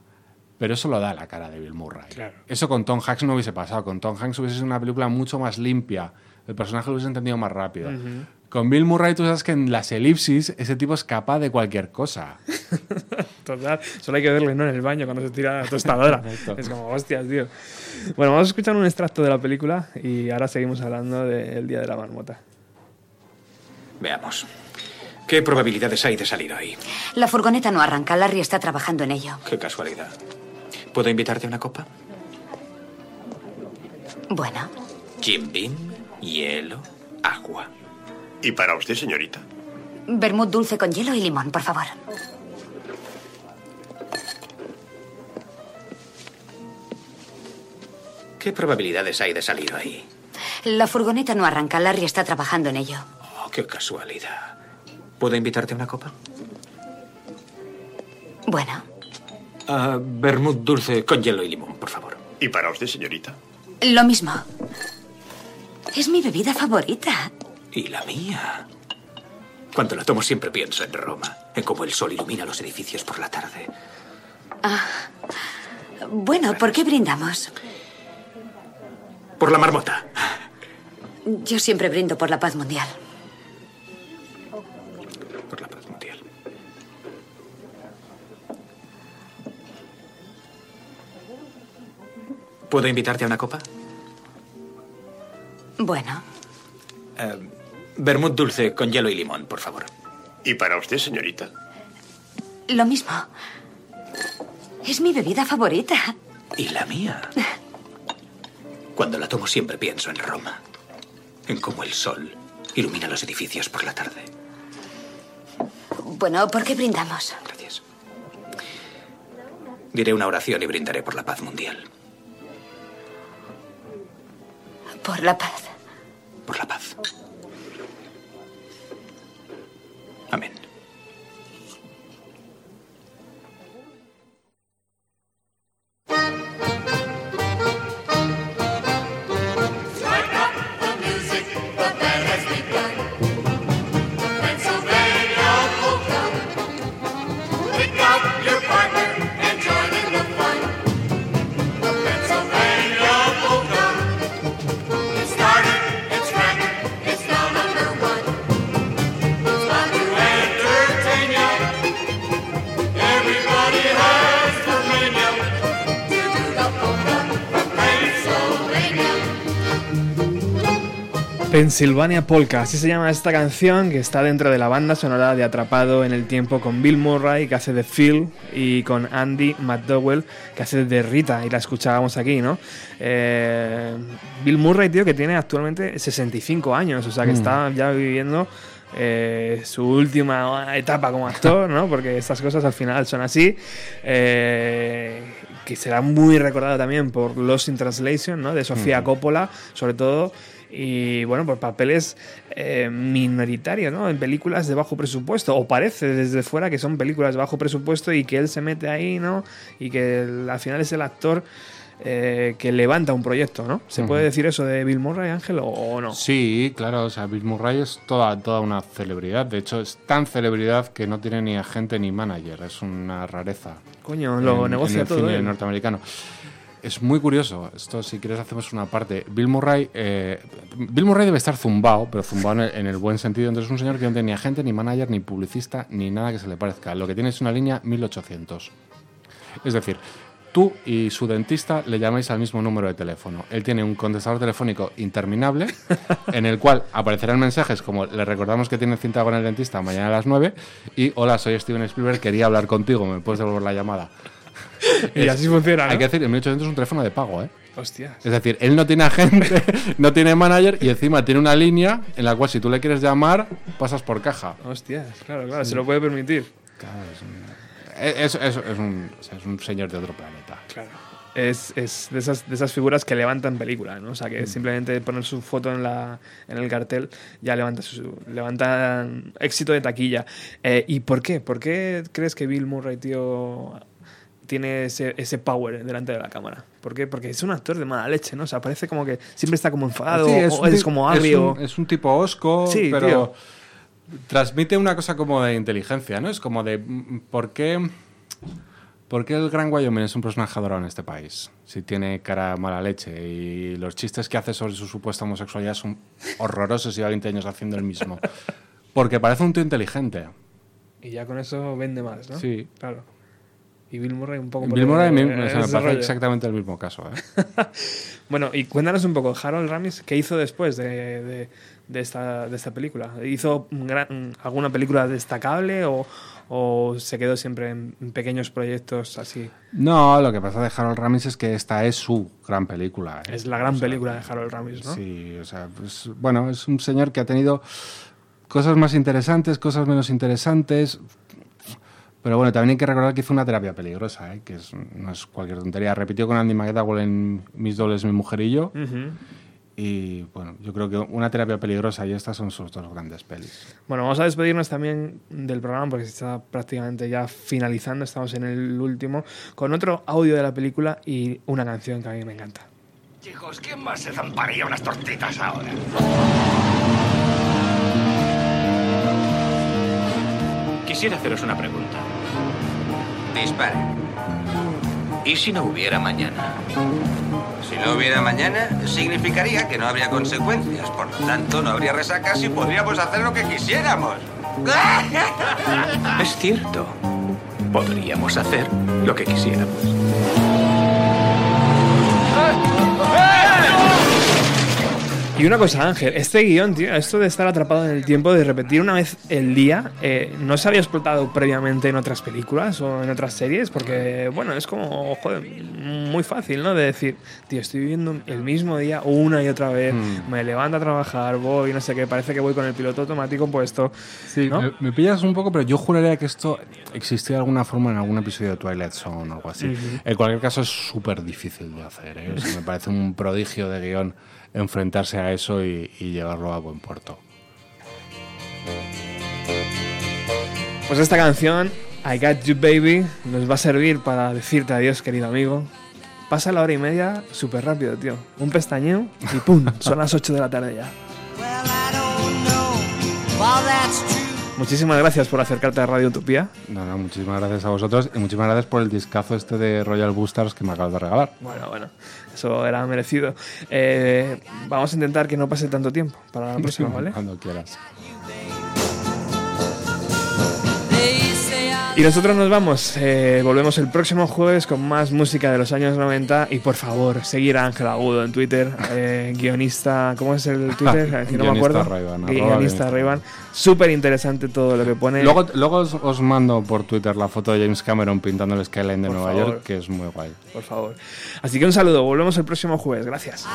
Pero eso lo da la cara de Bill Murray. Eso con Tom Hanks no hubiese pasado. Con Tom Hanks hubiese sido una película mucho más limpia. El personaje lo hubiese entendido más rápido. Ujú. Con Bill Murray tú sabes que en las elipsis ese tipo es capaz de cualquier cosa. Total, solo hay que verle, ¿no? En el baño cuando se tira la tostadora. Es como, hostias, tío. Bueno, vamos a escuchar un extracto de la película y ahora seguimos hablando del Día de la Marmota. Veamos. ¿Qué probabilidades hay de salir hoy? La furgoneta no arranca. Larry está trabajando en ello. Qué casualidad. ¿Puedo invitarte a una copa? Bueno, Jim Beam, hielo, agua. ¿Y para usted, señorita? vermut dulce con hielo y limón, por favor. ¿Qué probabilidades hay de salir hoy? La furgoneta no arranca. Larry está trabajando en ello. Oh, qué casualidad. ¿Puedo invitarte a una copa? Bueno, Ah, vermut dulce con hielo y limón, por favor. ¿Y para usted, señorita? lo mismo. Es mi bebida favorita. Y la mía. Cuando la tomo siempre pienso en Roma, en cómo el sol ilumina los edificios por la tarde. Ah, bueno, ¿por qué brindamos? Por la marmota. Yo siempre brindo por la paz mundial. Por la paz mundial. ¿Puedo invitarte a una copa? Bueno, Eh, vermut dulce con hielo y limón, por favor. ¿Y para usted, señorita? lo mismo. Es mi bebida favorita. Y la mía. Cuando la tomo siempre pienso en Roma, en cómo el sol ilumina los edificios por la tarde. Bueno, ¿por qué brindamos? Diré una oración y brindaré por la paz mundial. Por la paz. Por la paz. Amén. Pennsylvania Polka, así se llama esta canción que está dentro de la banda sonora de Atrapado en el Tiempo con Bill Murray que hace de Phil y con Andy McDowell que hace de Rita y la escuchábamos aquí, ¿no? Eh, Bill Murray, tío, que tiene actualmente 65 años, o sea que Mm. está ya viviendo eh, su última etapa como actor, ¿no? Porque estas cosas al final son así. Eh, que será muy recordado también por Lost in Translation, ¿no? De Sofía. Coppola, sobre todo. Y bueno, por papeles eh, minoritarios, ¿no? En películas de bajo presupuesto. O parece desde fuera que son películas de bajo presupuesto y que él se mete ahí, ¿no? Y que al final es el actor eh, que levanta un proyecto, ¿no? ¿Se puede decir eso de Bill Murray, Ángel, o, o no? Sí, claro, o sea, Bill Murray es toda, toda una celebridad. De hecho, es tan celebridad que no tiene ni agente ni manager. Es una rareza. Coño, lo en- negocia en el todo cine él. norteamericano. Es muy curioso. Esto, si quieres, hacemos una parte. Bill Murray, eh, Bill Murray debe estar zumbado, pero zumbado en el, en el buen sentido. Entonces, es un señor que no tiene ni agente, ni manager, ni publicista, ni nada que se le parezca. Lo que tiene es una línea 1800. Es decir, tú y su dentista le llamáis al mismo número de teléfono. Él tiene un contestador telefónico interminable en el cual aparecerán mensajes como le recordamos que tiene cinta con el dentista mañana a las 9 y hola, soy Steven Spielberg, quería hablar contigo, ¿me puedes devolver la llamada? Y así funciona, Hay que decir, el 1800 es un teléfono de pago, ¿eh? Hostias. Es decir, él no tiene agente, no tiene manager y encima tiene una línea en la cual si tú le quieres llamar, pasas por caja. Hostias, claro, claro, Sí. se lo puede permitir. Claro, es un, es, es- es un, es un señor de otro planeta. Claro. Es, es de, esas, de esas figuras que levantan película, ¿no? O sea, que Mm. simplemente poner su foto en, la, en el cartel ya levanta, su, levanta éxito de taquilla. Eh, ¿Y por qué? ¿Por qué crees que Bill Murray, tío, tiene ese, ese power delante de la cámara? ¿Por qué? Porque es un actor de mala leche, ¿no? O sea, parece como que siempre está como enfadado Sí, o es como es agrio. un- Es un, tipo osco, Sí, pero tío. Transmite una cosa como de inteligencia, ¿no? Es como de mm, ¿por qué, ¿por qué el Gran Wyoming es un personaje adorado en este país? Si tiene cara mala leche y los chistes que hace sobre su supuesta homosexualidad son horrorosos y lleva 20 años haciendo el mismo. Porque parece un tío inteligente. Y ya con eso vende más, ¿no? Sí. Claro. Y Bill Murray un poco... por Bill Murray el- me- me parece exactamente el mismo caso. ¿eh? Bueno, y cuéntanos un poco, Harold Ramis, ¿qué hizo después de, de- de esta, de esta película? ¿Hizo gran- alguna película destacable o, o se quedó siempre en, en pequeños proyectos así? No, lo que pasa de Harold Ramis es que esta es su gran película. ¿eh? Es la gran película de Harold Ramis, ¿no? Sí, o sea, pues, bueno, es un señor que ha tenido cosas más interesantes, cosas menos interesantes. Pero bueno, también hay que recordar que hizo una terapia peligrosa, ¿eh? que es- no es cualquier tontería. Repitió con Andy McDowell en Mis dobles, mi mujer y yo. Ujú. Y bueno, yo creo que una terapia peligrosa y estas son sus dos grandes pelis. Bueno, vamos a despedirnos también del programa porque se está prácticamente ya finalizando, estamos en el último, con otro audio de la película y una canción que a mí me encanta. Chicos, ¿quién más se zamparía unas tortitas ahora? Quisiera haceros una pregunta. Dispare. ¿Y si no hubiera mañana? Si no hubiera mañana, significaría que no habría consecuencias. Por lo tanto, no habría resacas y podríamos hacer lo que quisiéramos. Es cierto. Podríamos hacer lo que quisiéramos. Y una cosa, Ángel, este guion, tío, esto de estar atrapado en el tiempo, de repetir una vez el día, eh, ¿no se había explotado previamente en otras películas o en otras series? Porque, bueno, es como, joder, muy fácil, ¿no? De decir, tío, estoy viviendo el mismo día una y otra vez, Mm. me levanto a trabajar, voy, no sé qué, parece que voy con el piloto automático puesto. Sí, ¿no? me, me pillas un poco, pero yo juraría que esto existía de alguna forma en algún episodio de Twilight Zone o algo así. En cualquier caso, es súper difícil de hacer. ¿eh? O sea, me parece un prodigio de guion enfrentarse a eso y, y llevarlo a buen puerto. Pues esta canción, I Got You Baby, nos va a servir para decirte adiós, querido amigo. Pasa la hora y media súper rápido, tío. Un pestañeo y ¡pum! Son las 8 de la tarde ya. Muchísimas gracias por acercarte a Radio Utopía. No, no, muchísimas gracias a vosotros y muchísimas gracias por el discazo este de Royal Boosters que me acabas de regalar. Bueno, bueno, eso era merecido. Eh, vamos a intentar que no pase tanto tiempo para la próxima, ¿vale? Cuando quieras. Y nosotros nos vamos. eh, volvemos el próximo jueves con más música de los años 90. Y por favor, seguir a Ángel Agudo en Twitter. eh, guionista. ¿Cómo es el Twitter? Que no me Guionista acuerdo. Ray-Ban, guionista. Ray-Ban. Súper interesante todo lo que pone. Luego, luego os, os mando por Twitter la foto de James Cameron pintando el skyline de Por Nueva favor. York, que es muy guay. Por favor. Así que un saludo. Volvemos el próximo jueves. Gracias.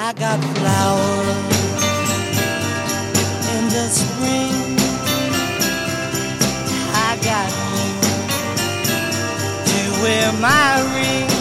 I got flowers my ring.